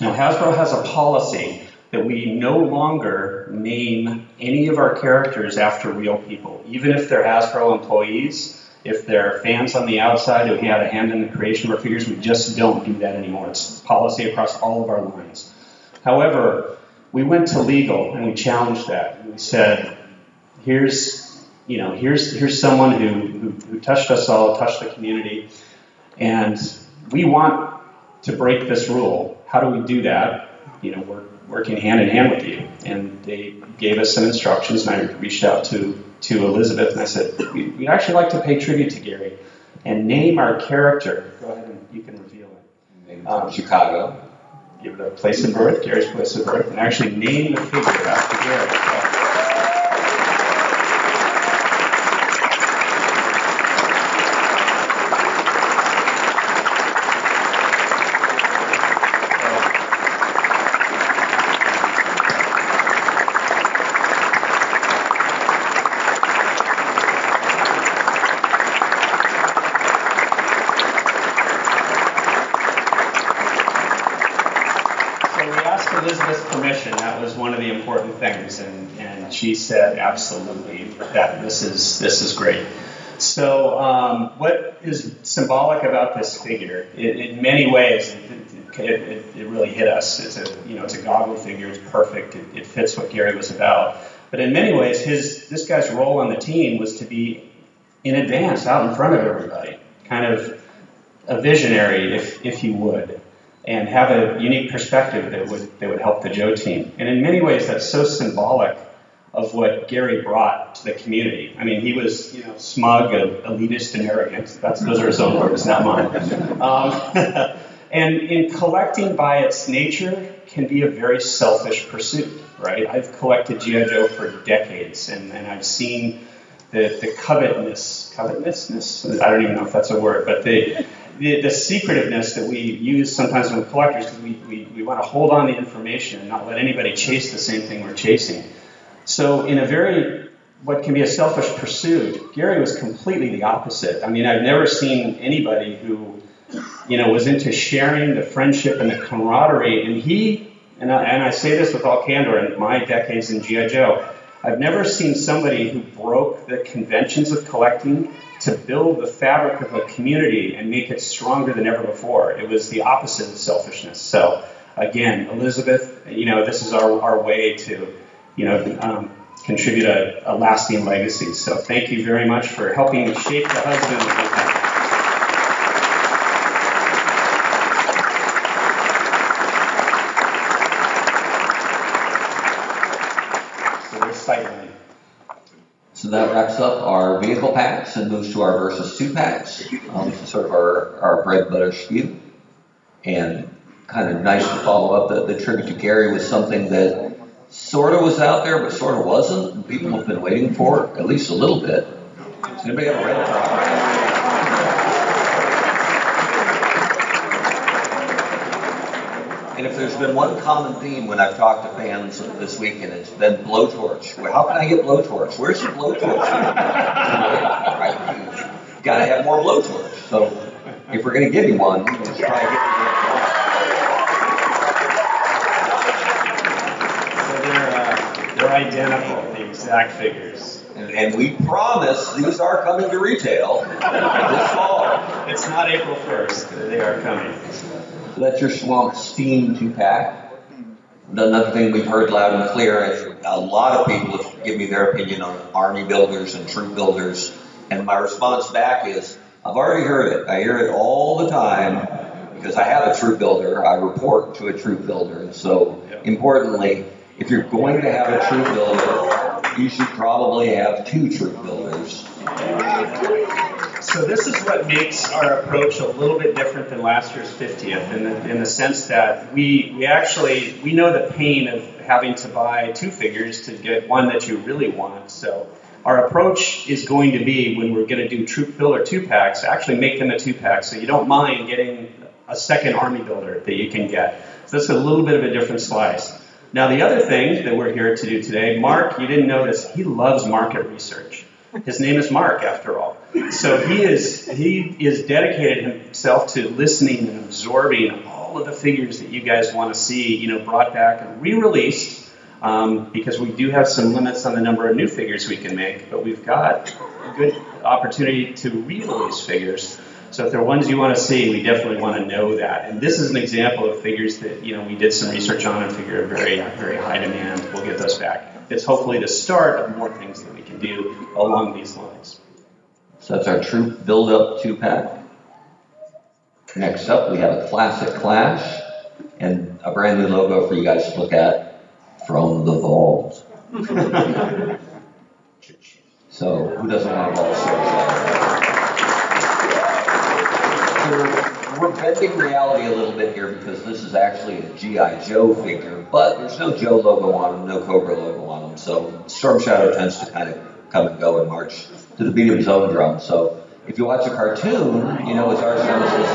Now Hasbro has a policy that we no longer name any of our characters after real people, even if they're Hasbro employees. If there are fans on the outside who had a hand in the creation of our figures, we just don't do that anymore. It's policy across all of our lines. However, we went to legal and we challenged that. We said, here's you know, here's here's someone who, who, who touched us all, touched the community, and we want to break this rule. How do we do that? You know, we're working hand in hand with you. And they gave us some instructions, and I reached out to to Elizabeth and I said, we, we'd actually like to pay tribute to Gary and name our character. Go ahead and you can reveal it. Um, Chicago. Give it a place of birth, Gary's place of birth, and actually name the figure after Gary. So, So we asked Elizabeth's permission. That was one of the important things, and, and she said absolutely that this is this is great. So um, what is symbolic about this figure? It, in many ways, it, it, it, really hit us. It's a you know it's a goggle figure. It's perfect. It, it fits what Gary was about. But in many ways, his this guy's role on the team was to be in advance, out in front of everybody, kind of a visionary, if if you would and have a unique perspective that would that would help the Joe team. And in many ways, that's so symbolic of what Gary brought to the community. I mean, he was you know smug, and elitist, and arrogant. That's those are his own words, not mine. Um, and in collecting by its nature can be a very selfish pursuit, right? I've collected GI Joe for decades, and, and I've seen the, the covetousness, covetousness. I don't even know if that's a word, but the the, the secretiveness that we use sometimes with collectors because we, we, we want to hold on to information and not let anybody chase the same thing we're chasing. So, in a very, what can be a selfish pursuit, Gary was completely the opposite. I mean, I've never seen anybody who, you know, was into sharing the friendship and the camaraderie. And he, and I, and I say this with all candor in my decades in G.I. Joe, I've never seen somebody who broke the conventions of collecting to build the fabric of a community and make it stronger than ever before. It was the opposite of selfishness. So again, Elizabeth, you know, this is our, our way to, you know, um, contribute a, a, lasting legacy. So thank you very much for helping shape the husband. So So that wraps up our vehicle packs and moves to our versus two packs. Um, this is sort of our, our bread and butter SKU. And kind of nice to follow up the, the tribute to Gary was something that sort of was out there, but sort of wasn't. People have been waiting for it, at least a little bit. Does anybody have a red top? And if there's been one common theme when I've talked to fans this weekend, it's been blowtorch. Well, how can I get blowtorch? Where's the blowtorch? right? Gotta have more blowtorch. So if we're gonna give you one, let's try and get identical, the exact figures. And, we promise these are coming to retail this fall. It's not April 1st, they are coming. Let your Swamp Steam two pack. Another thing we've heard loud and clear, and a lot of people have given me their opinion on army builders and troop builders, and my response back is, I've already heard it. I hear it all the time because I have a troop builder. I report to a troop builder, and so importantly, if you're going to have a troop builder, you should probably have two troop builders. So this is what makes our approach a little bit different than last year's 50th in the, in the sense that we, we actually, we know the pain of having to buy two figures to get one that you really want. So our approach is going to be when we're going to do troop builder two packs, actually make them a two pack so you don't mind getting a second army builder that you can get. So that's a little bit of a different slice. Now the other thing that we're here to do today, Mark, you didn't notice, he loves market research. His name is Mark, after all. So he is he is dedicated himself to listening and absorbing all of the figures that you guys want to see, you know, brought back and re-released. Um, because we do have some limits on the number of new figures we can make, but we've got a good opportunity to re-release figures. So if there are ones you want to see, we definitely want to know that. And this is an example of figures that you know we did some research on and figure are very very high demand. We'll get those back. It's hopefully the start of more things that we can do along these lines. So that's our troop build up two pack. Next up, we have a classic Clash and a brand new logo for you guys to look at from the vault. so who doesn't want a vault we're, we're bending reality a little bit here because this is actually a G.I. Joe figure, but there's no Joe logo on them, no Cobra logo on them. So Storm Shadow tends to kind of come and go and march to the beat of his own drum. So if you watch a cartoon, you know it's our Nemesis.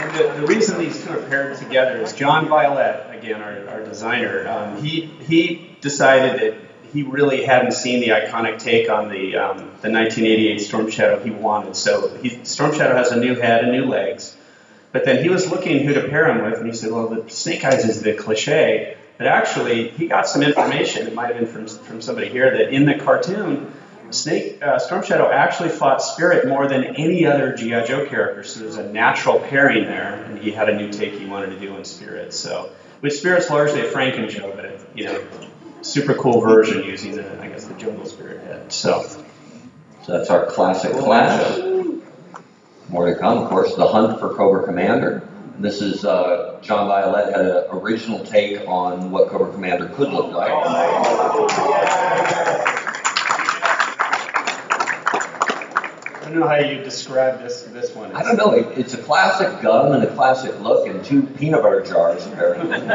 And the, the reason these two are paired together is John Violet, again, our, our designer, um, he, he decided that he really hadn't seen the iconic take on the, um, the 1988 Storm Shadow he wanted. So he, Storm Shadow has a new head and new legs. But then he was looking who to pair him with, and he said, well, the Snake Eyes is the cliche. But actually, he got some information, it might have been from, from somebody here, that in the cartoon, Snake uh, Storm Shadow actually fought Spirit more than any other GI Joe character, so there's a natural pairing there, and he had a new take he wanted to do in Spirit. So, with Spirit's largely a Franken Joe, but it, you know, super cool version using the I guess the Jungle Spirit head. So, So that's our classic Clash. More to come, of course, the hunt for Cobra Commander. This is uh, John Violet had an original take on what Cobra Commander could look like. I don't know how you describe this this one. I don't know. It, it's a classic gun and a classic look, and two peanut butter jars apparently down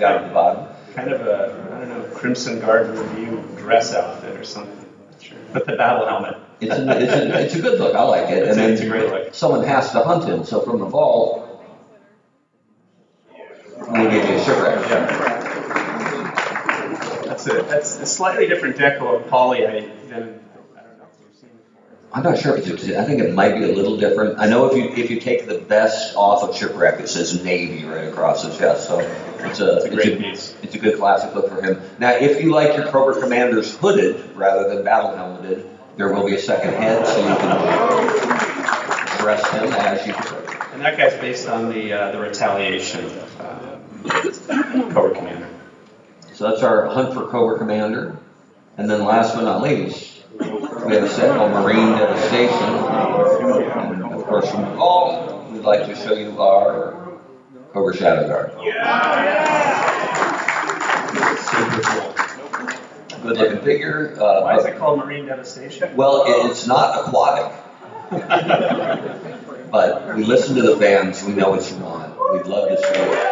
at the bottom. Kind of a I don't know Crimson Guard review dress outfit or something. Sure. But the battle helmet. It's a, it's, a, it's a good look. I like it. It's and a- then it's a great look. someone has to hunt him. So from the vault, we give you a shipwreck. Yeah. That's a that's a slightly different deco of poly I, than I don't know if you've seen before. I'm not sure if it's. I think it might be a little different. I know if you if you take the best off of shipwreck, it says navy right across his chest. So it's a It's a great piece. It's a good classic look for him. Now, if you like your Cobra Commanders hooded rather than battle helmeted, there will be a second head, so you can dress him as you prefer. And that guy's based on the uh, the retaliation uh, Cobra Commander. So that's our hunt for Cobra Commander. And then last but not least, we have a set called Marine Devastation. And of course, from all, we'd like to show you our Cobra Shadow Guard. Super cool. Good looking figure. Uh, Why is it called Marine Devastation? Well, it- it's not aquatic, but we listen to the fans. We know you want. We'd love to show it.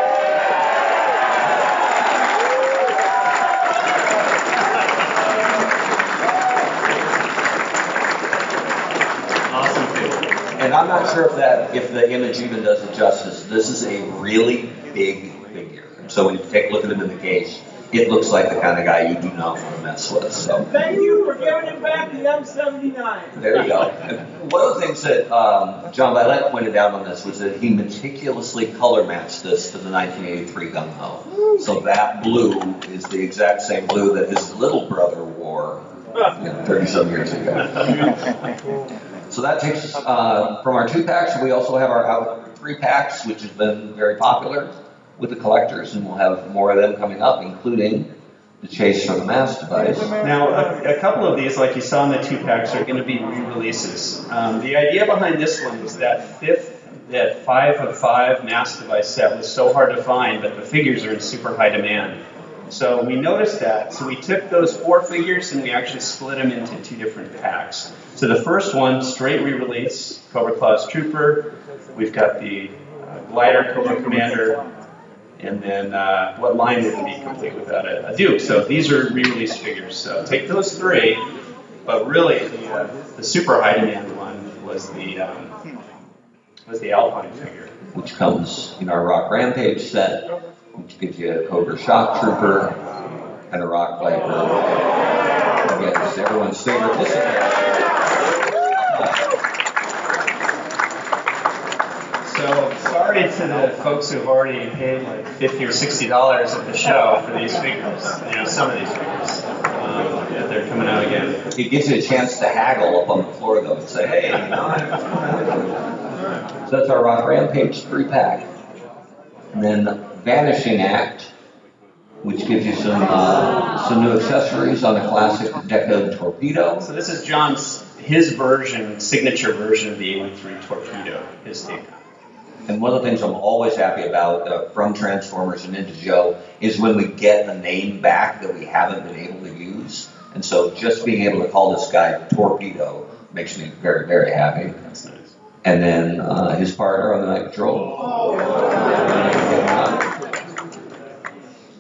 Awesome. And I'm not sure if that if the image even does it justice. This is a really big figure. So when you take a look at him in the case, it looks like the kind of guy you do not want to mess with. So Thank you for giving it back the M79. there you go. One of the things that um, John Violet pointed out on this was that he meticulously color matched this to the 1983 Gung Ho. So that blue is the exact same blue that his little brother wore you know, 30 some years ago. So that takes us uh, from our two packs. We also have our out three packs, which has been very popular with the collectors, and we'll have more of them coming up, including the chase for the mass device. Now, a, a couple of these, like you saw in the two packs, are going to be re-releases. Um, the idea behind this one was that fifth, that five of five mass device set was so hard to find, but the figures are in super high demand. So we noticed that. So we took those four figures and we actually split them into two different packs. So the first one, straight re-release, Cobra Claws Trooper. We've got the uh, glider Cobra Commander, and then uh, what line wouldn't be complete without a, a Duke? So these are re-release figures. So take those three, but really the, uh, the super high demand one was the um, was the Alpine figure. which comes in our Rock Rampage set, which gives you a Cobra Shock Trooper and a Rock Viper. Again, it's everyone's favorite discipline. So sorry to the folks who've already paid like fifty or sixty dollars at the show for these figures. You know, some of these figures. Um, yeah, they're coming out again. It gives you a chance to haggle up on the floor though and say, hey, you know, so that's our Rock Rampage three pack. And then Vanishing Act, which gives you some uh, some new accessories on a classic Deco torpedo. So this is John's his version, signature version of the 83 torpedo. His take. And one of the things I'm always happy about uh, from Transformers and into Joe is when we get a name back that we haven't been able to use. And so just being able to call this guy Torpedo makes me very, very happy. That's nice. And then uh, his partner on the Night Patrol.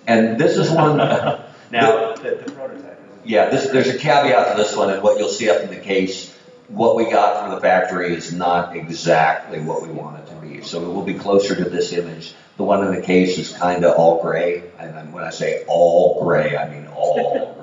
And this is one. Now the, the prototype. Yeah, this, there's a caveat to this one, and what you'll see up in the case, what we got from the factory is not exactly what we want it to be. So it will be closer to this image. The one in the case is kind of all gray, and when I say all gray, I mean all gray.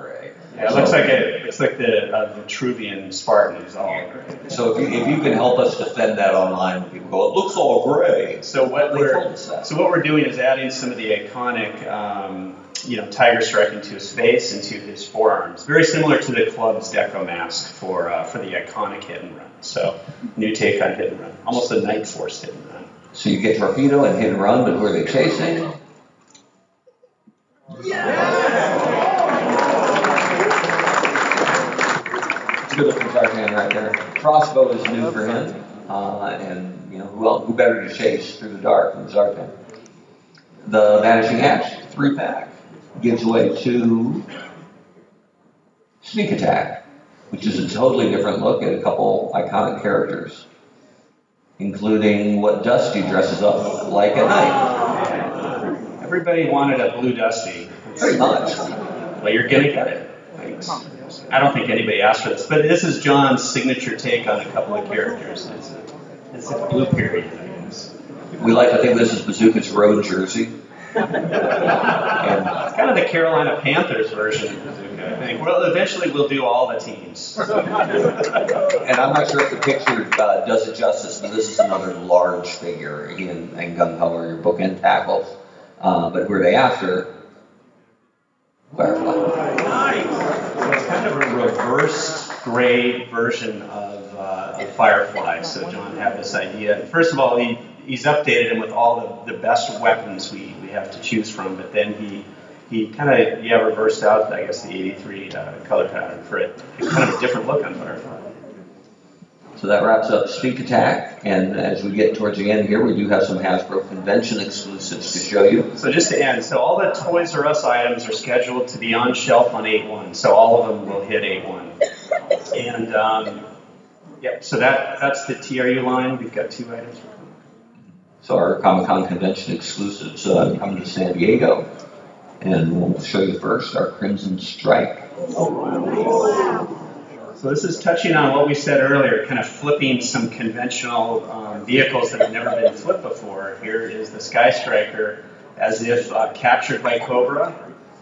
Yeah, it looks like it. It's like the uh, Vitruvian Spartan is all gray. So if you, if you can help us defend that online, when people go, it looks all gray. So what we're told us that. so what we're doing is adding some of the iconic, um, you know, tiger stripe into his face and to his forearms. Very similar to the club's deco mask for uh, for the iconic hit and run. So new take on hit and run, almost a Night Force hit and run. So you get torpedo and hit and run, but who are they chasing? It's a good looking Zartan right there. Crossbow is new for him, uh, and you know who else, who better to chase through the dark than Zartan? The Vanishing Act three pack gives way to Sneak Attack, which is a totally different look at a couple iconic characters including what Dusty dresses up like at night. Everybody wanted a blue Dusty. Pretty much. Well, you're gonna get it. Thanks. I don't think anybody asked for this, but this is John's signature take on a couple of characters. It's a, it's a blue period, I guess. We like to think this is Bazooka's road jersey. And It's kind of the Carolina Panthers version of Bazooka, I think. Well, eventually we'll do all the teams. and I'm not sure if the picture uh, does it justice, but this is another large figure. He and, and Gung Ho are your bookend tackles. Uh, but who are they after? Firefly. So it's kind of a reversed gray version of, uh, of Firefly. So John had this idea. First of all, he, he's updated him with all the, the best weapons we, we have to choose from, but then he he kind of yeah reversed out I guess the 83 uh, color pattern for it. It's kind of a different look on Firefly. So that wraps up Sneak Attack, and as we get towards the end here, we do have some Hasbro convention exclusives to show you. So just to end, so all the Toys R Us items are scheduled to be on shelf on 8-1, so all of them will hit 8-1. And, um, yep, so that, that's the TRU line. We've got two items. So our Comic Con convention exclusives uh, coming to San Diego, and we'll show you first our Crimson Strike. So this is touching on what we said earlier, kind of flipping some conventional um, vehicles that have never been flipped before. Here is the Sky Striker, as if uh, captured by Cobra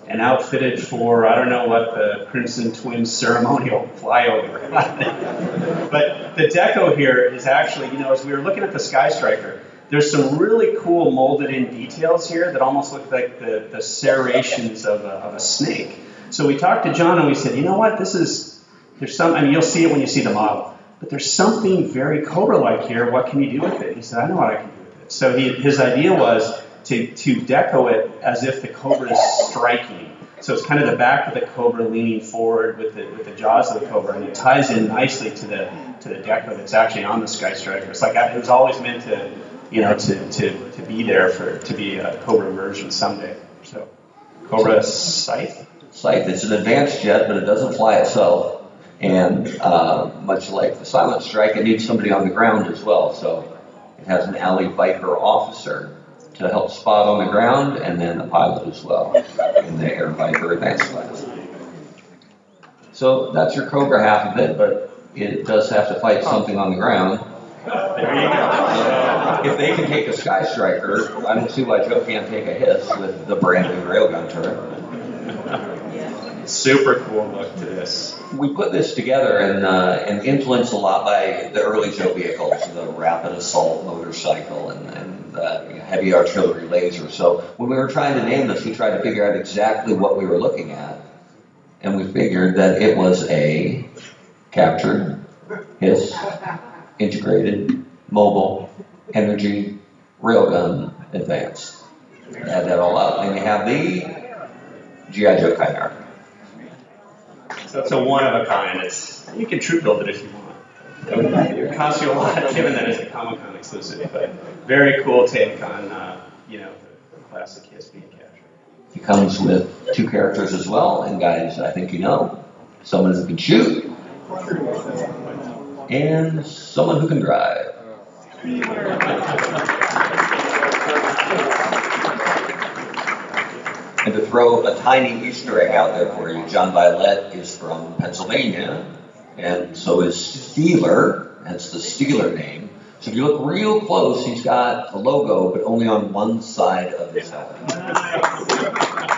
and outfitted for I don't know what the Crimson Twins ceremonial flyover. but the deco here is actually, you know, as we were looking at the Sky Striker, there's some really cool molded in details here that almost look like the, the serrations of a, of a snake. So we talked to John and we said, you know what, this is, there's some, I mean, you'll see it when you see the model, but there's something very Cobra-like here. What can you do with it? He said, I know what I can do with it. So he, his idea was to, to deco it as if the Cobra is striking. So it's kind of the back of the Cobra leaning forward with the, with the jaws of the Cobra, and it ties in nicely to the, to the deco that's actually on the Sky Striker. It's like it was always meant to, you know, to, to, to be there for, to be a Cobra version someday. So Cobra Scythe? Scythe. It's an advanced jet, but it doesn't fly itself. And uh, much like the Silent Strike, it needs somebody on the ground as well. So it has an alley Viper officer to help spot on the ground, and then a pilot as well in the Air Viper Advanced class. So that's your Cobra half of it, but it does have to fight something on the ground. There you go. If they can take a Sky Striker, I don't see why Joe can't take a Hiss with the brand new railgun turret. Super cool look to this. We put this together and, uh, and influenced a lot by the early Joe vehicles, the rapid assault motorcycle and, and uh, heavy artillery laser. So when we were trying to name this, we tried to figure out exactly what we were looking at. And we figured that it was a captured, hiss, integrated, mobile, energy, railgun advance. Add that all up, and you have the GI Joe Chimera. So it's a one of a kind. It's you can true build it if you want. It costs you a lot, given that it's a Comic Con exclusive, but very cool take on uh, you know the classic being captured. He comes with two characters as well, and guys, I think you know, someone who can shoot, and someone who can drive. And to throw a tiny Easter egg out there for you, John Violet is from Pennsylvania, and so is Steeler, hence the Steeler name. So if you look real close, he's got a logo, but only on one side of his helmet.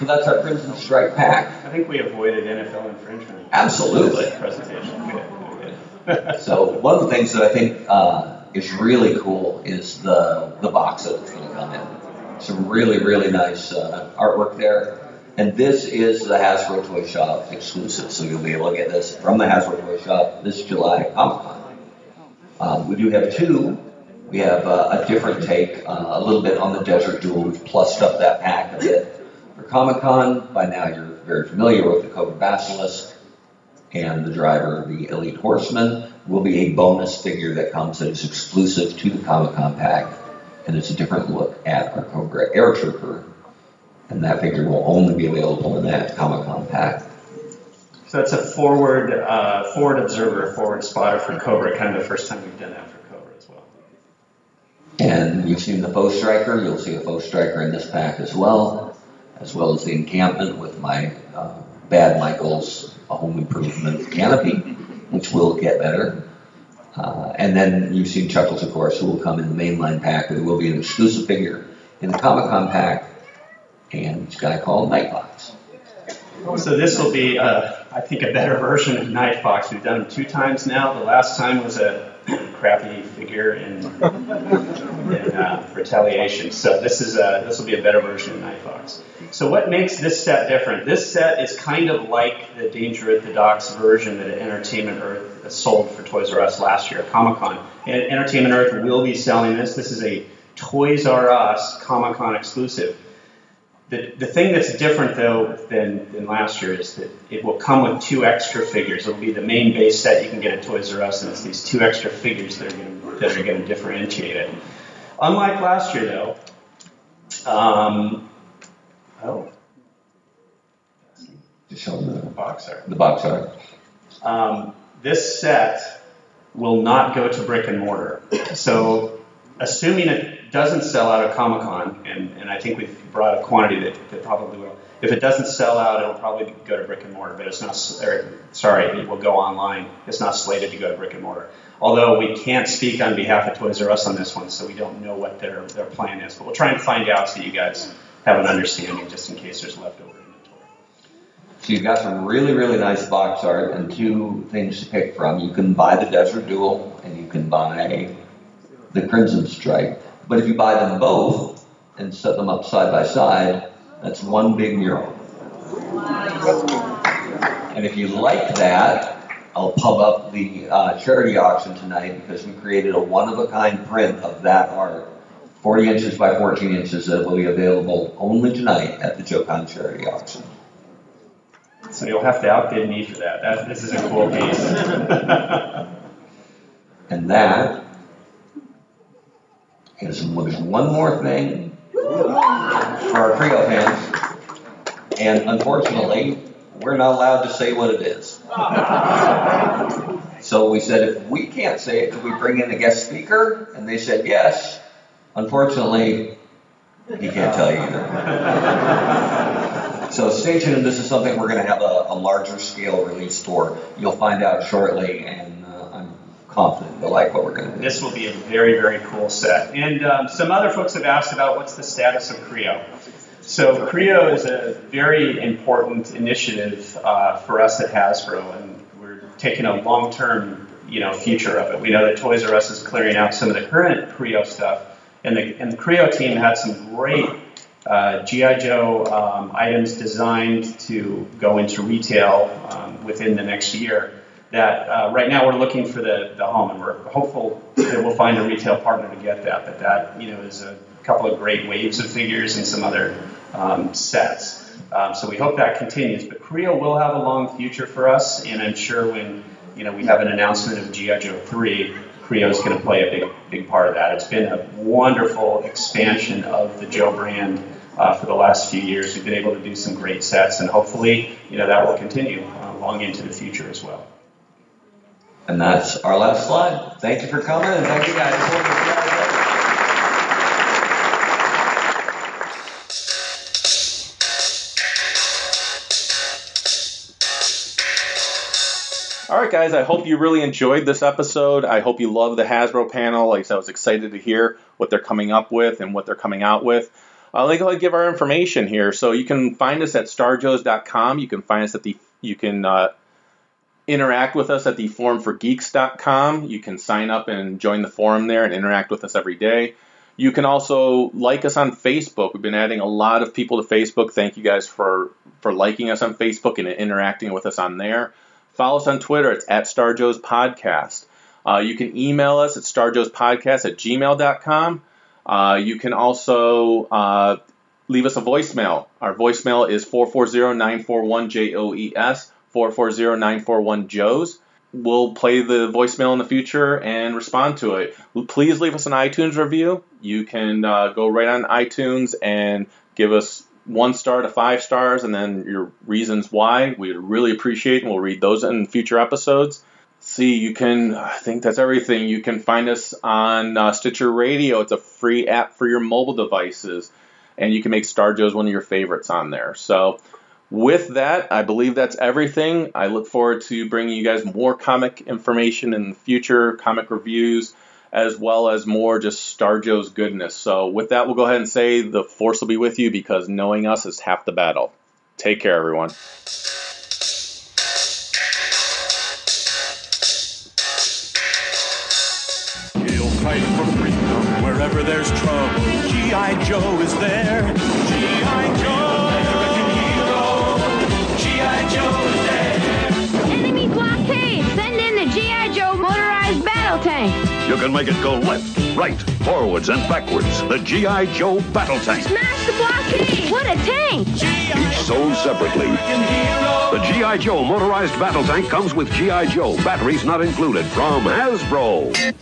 So that's our Crimson Strike pack. I think we avoided NFL infringement. Absolutely. This presentation. Good. Very good. So one of the things that I think uh, is really cool is the the box that it's going to come in. Some really really nice uh, artwork there. And this is the Hasbro Toy Shop exclusive, so you'll be able to get this from the Hasbro Toy Shop this July at Comic Con. Um, we do have two. We have uh, a different take, uh, a little bit on the Desert Duel. We've plussed up that pack a bit for Comic Con. By now, you're very familiar with the Cobra Basilisk and the driver, the Elite Horseman, will be a bonus figure that comes that is exclusive to the Comic Con pack, and it's a different look at our Cobra Air Trooper, and that figure will only be available in that Comic Con pack. So that's a forward uh, forward observer, forward spotter for Cobra. Kind of the first time we've done that for Cobra as well. And you've seen the Foe Striker, you'll see a Foe Striker in this pack as well, as well as the encampment with my uh, Bad Michaels home improvement canopy, which will get better. Uh, and then you've seen Chuckles, of course, who will come in the mainline pack. There will be an exclusive figure in the Comic Con pack, and this guy called Night Fox. So this will be, uh, I think, a better version of Night Fox. We've done it two times now. The last time was a crappy figure in, in uh, Retaliation. So this is a, this will be a better version of Night Fox. So what makes this set different? This set is kind of like the Danger at the Docks version that Entertainment Earth sold for Toys R Us last year at Comic Con. And Entertainment Earth will be selling this. This is a Toys R Us Comic Con exclusive. The, the thing that's different though than, than last year is that it will come with two extra figures. It'll be the main base set you can get at Toys R Us, and it's these two extra figures that are going to, that are going to differentiate it. Unlike last year though, um, oh, Just show them the, box art. the box art. Um, this set will not go to brick and mortar. So, assuming it doesn't sell out at Comic Con, and, and I think we've brought a quantity that, that probably will. If it doesn't sell out, it'll probably go to brick and mortar, but it's not. Or, sorry, it will go online. It's not slated to go to brick and mortar. Although we can't speak on behalf of Toys R Us on this one, so we don't know what their their plan is. But we'll try and find out so you guys have an understanding, just in case there's leftover inventory. So you've got some really, really nice box art and two things to pick from. You can buy the Desert Duel and you can buy the Crimson Strike. But if you buy them both and set them up side by side, that's one big mural. And if you like that, I'll pub up the uh, charity auction tonight because we created a one of a kind print of that art, 40 inches by 14 inches, that will be available only tonight at the JoeCon charity auction. So you'll have to outbid me for that. that this is a cool piece. And that is there's one more thing for our Kre-O fans. And unfortunately, we're not allowed to say what it is. So we said if we can't say it, could we bring in a guest speaker? And they said yes. Unfortunately, he can't tell you either. So stay tuned. This is something we're going to have a, a larger scale release for. You'll find out shortly, and confident you'll like what we're going to do. this will be a very, very cool set. And um, some other folks have asked about what's the status of Kre-O. So Kre-O is a very important initiative uh, for us at Hasbro, and we're taking a long-term, you know, future of it. We know that Toys R Us is clearing out some of the current Kre-O stuff, and the and the Kre-O team had some great uh, GI Joe um, items designed to go into retail um, within the next year. That uh, right now we're looking for the, the home, and we're hopeful that we'll find a retail partner to get that. But that you know is a couple of great waves of figures and some other um, sets. Um, so we hope that continues. But Kre-O will have a long future for us, and I'm sure when you know we have an announcement of GI Joe three, Kre-O is going to play a big big part of that. It's been a wonderful expansion of the Joe brand uh, for the last few years. We've been able to do some great sets, and hopefully you know that will continue uh, long into the future as well. And that's our last slide. Thank you for coming, and thank you guys All right, guys, I hope you really enjoyed this episode. I hope you love the Hasbro panel. Like I said, I was excited to hear what they're coming up with and what they're coming out with. Uh, let me go ahead and give our information here. So you can find us at starjoes.com. You can find us at the, you can uh, interact with us at the forumforgeeks.com. You can sign up and join the forum there and interact with us every day. You can also like us on Facebook. We've been adding a lot of people to Facebook. Thank you guys for for liking us on Facebook and interacting with us on there. Follow us on Twitter. It's at StarJoes Podcast. Uh, you can email us at starjoespodcast at gmail.com. Uh, you can also uh, leave us a voicemail. Our voicemail is 440-941-JOES, 440-941-JOES. We'll play the voicemail in the future and respond to it. Please leave us an iTunes review. You can uh, go right on iTunes and give us one star to five stars and then your reasons why. We'd really appreciate and we'll read those in future episodes. See, you can, I think that's everything. You can find us on uh, Stitcher Radio. It's a free app for your mobile devices. And you can make Star Joe's one of your favorites on there. So, with that, I believe that's everything. I look forward to bringing you guys more comic information in the future, comic reviews, as well as more just Star Joe's goodness. So, with that, we'll go ahead and say the Force will be with you because knowing us is half the battle. Take care, everyone. He'll fight for freedom wherever there's trouble. G.I. Joe is there. Battle tank! You can make it go left, right, forwards, and backwards. The G.I. Joe Battle Tank. Smash the blockade! What a tank! Each sold separately. The G.I. Joe motorized battle tank comes with G.I. Joe, batteries not included, from Hasbro.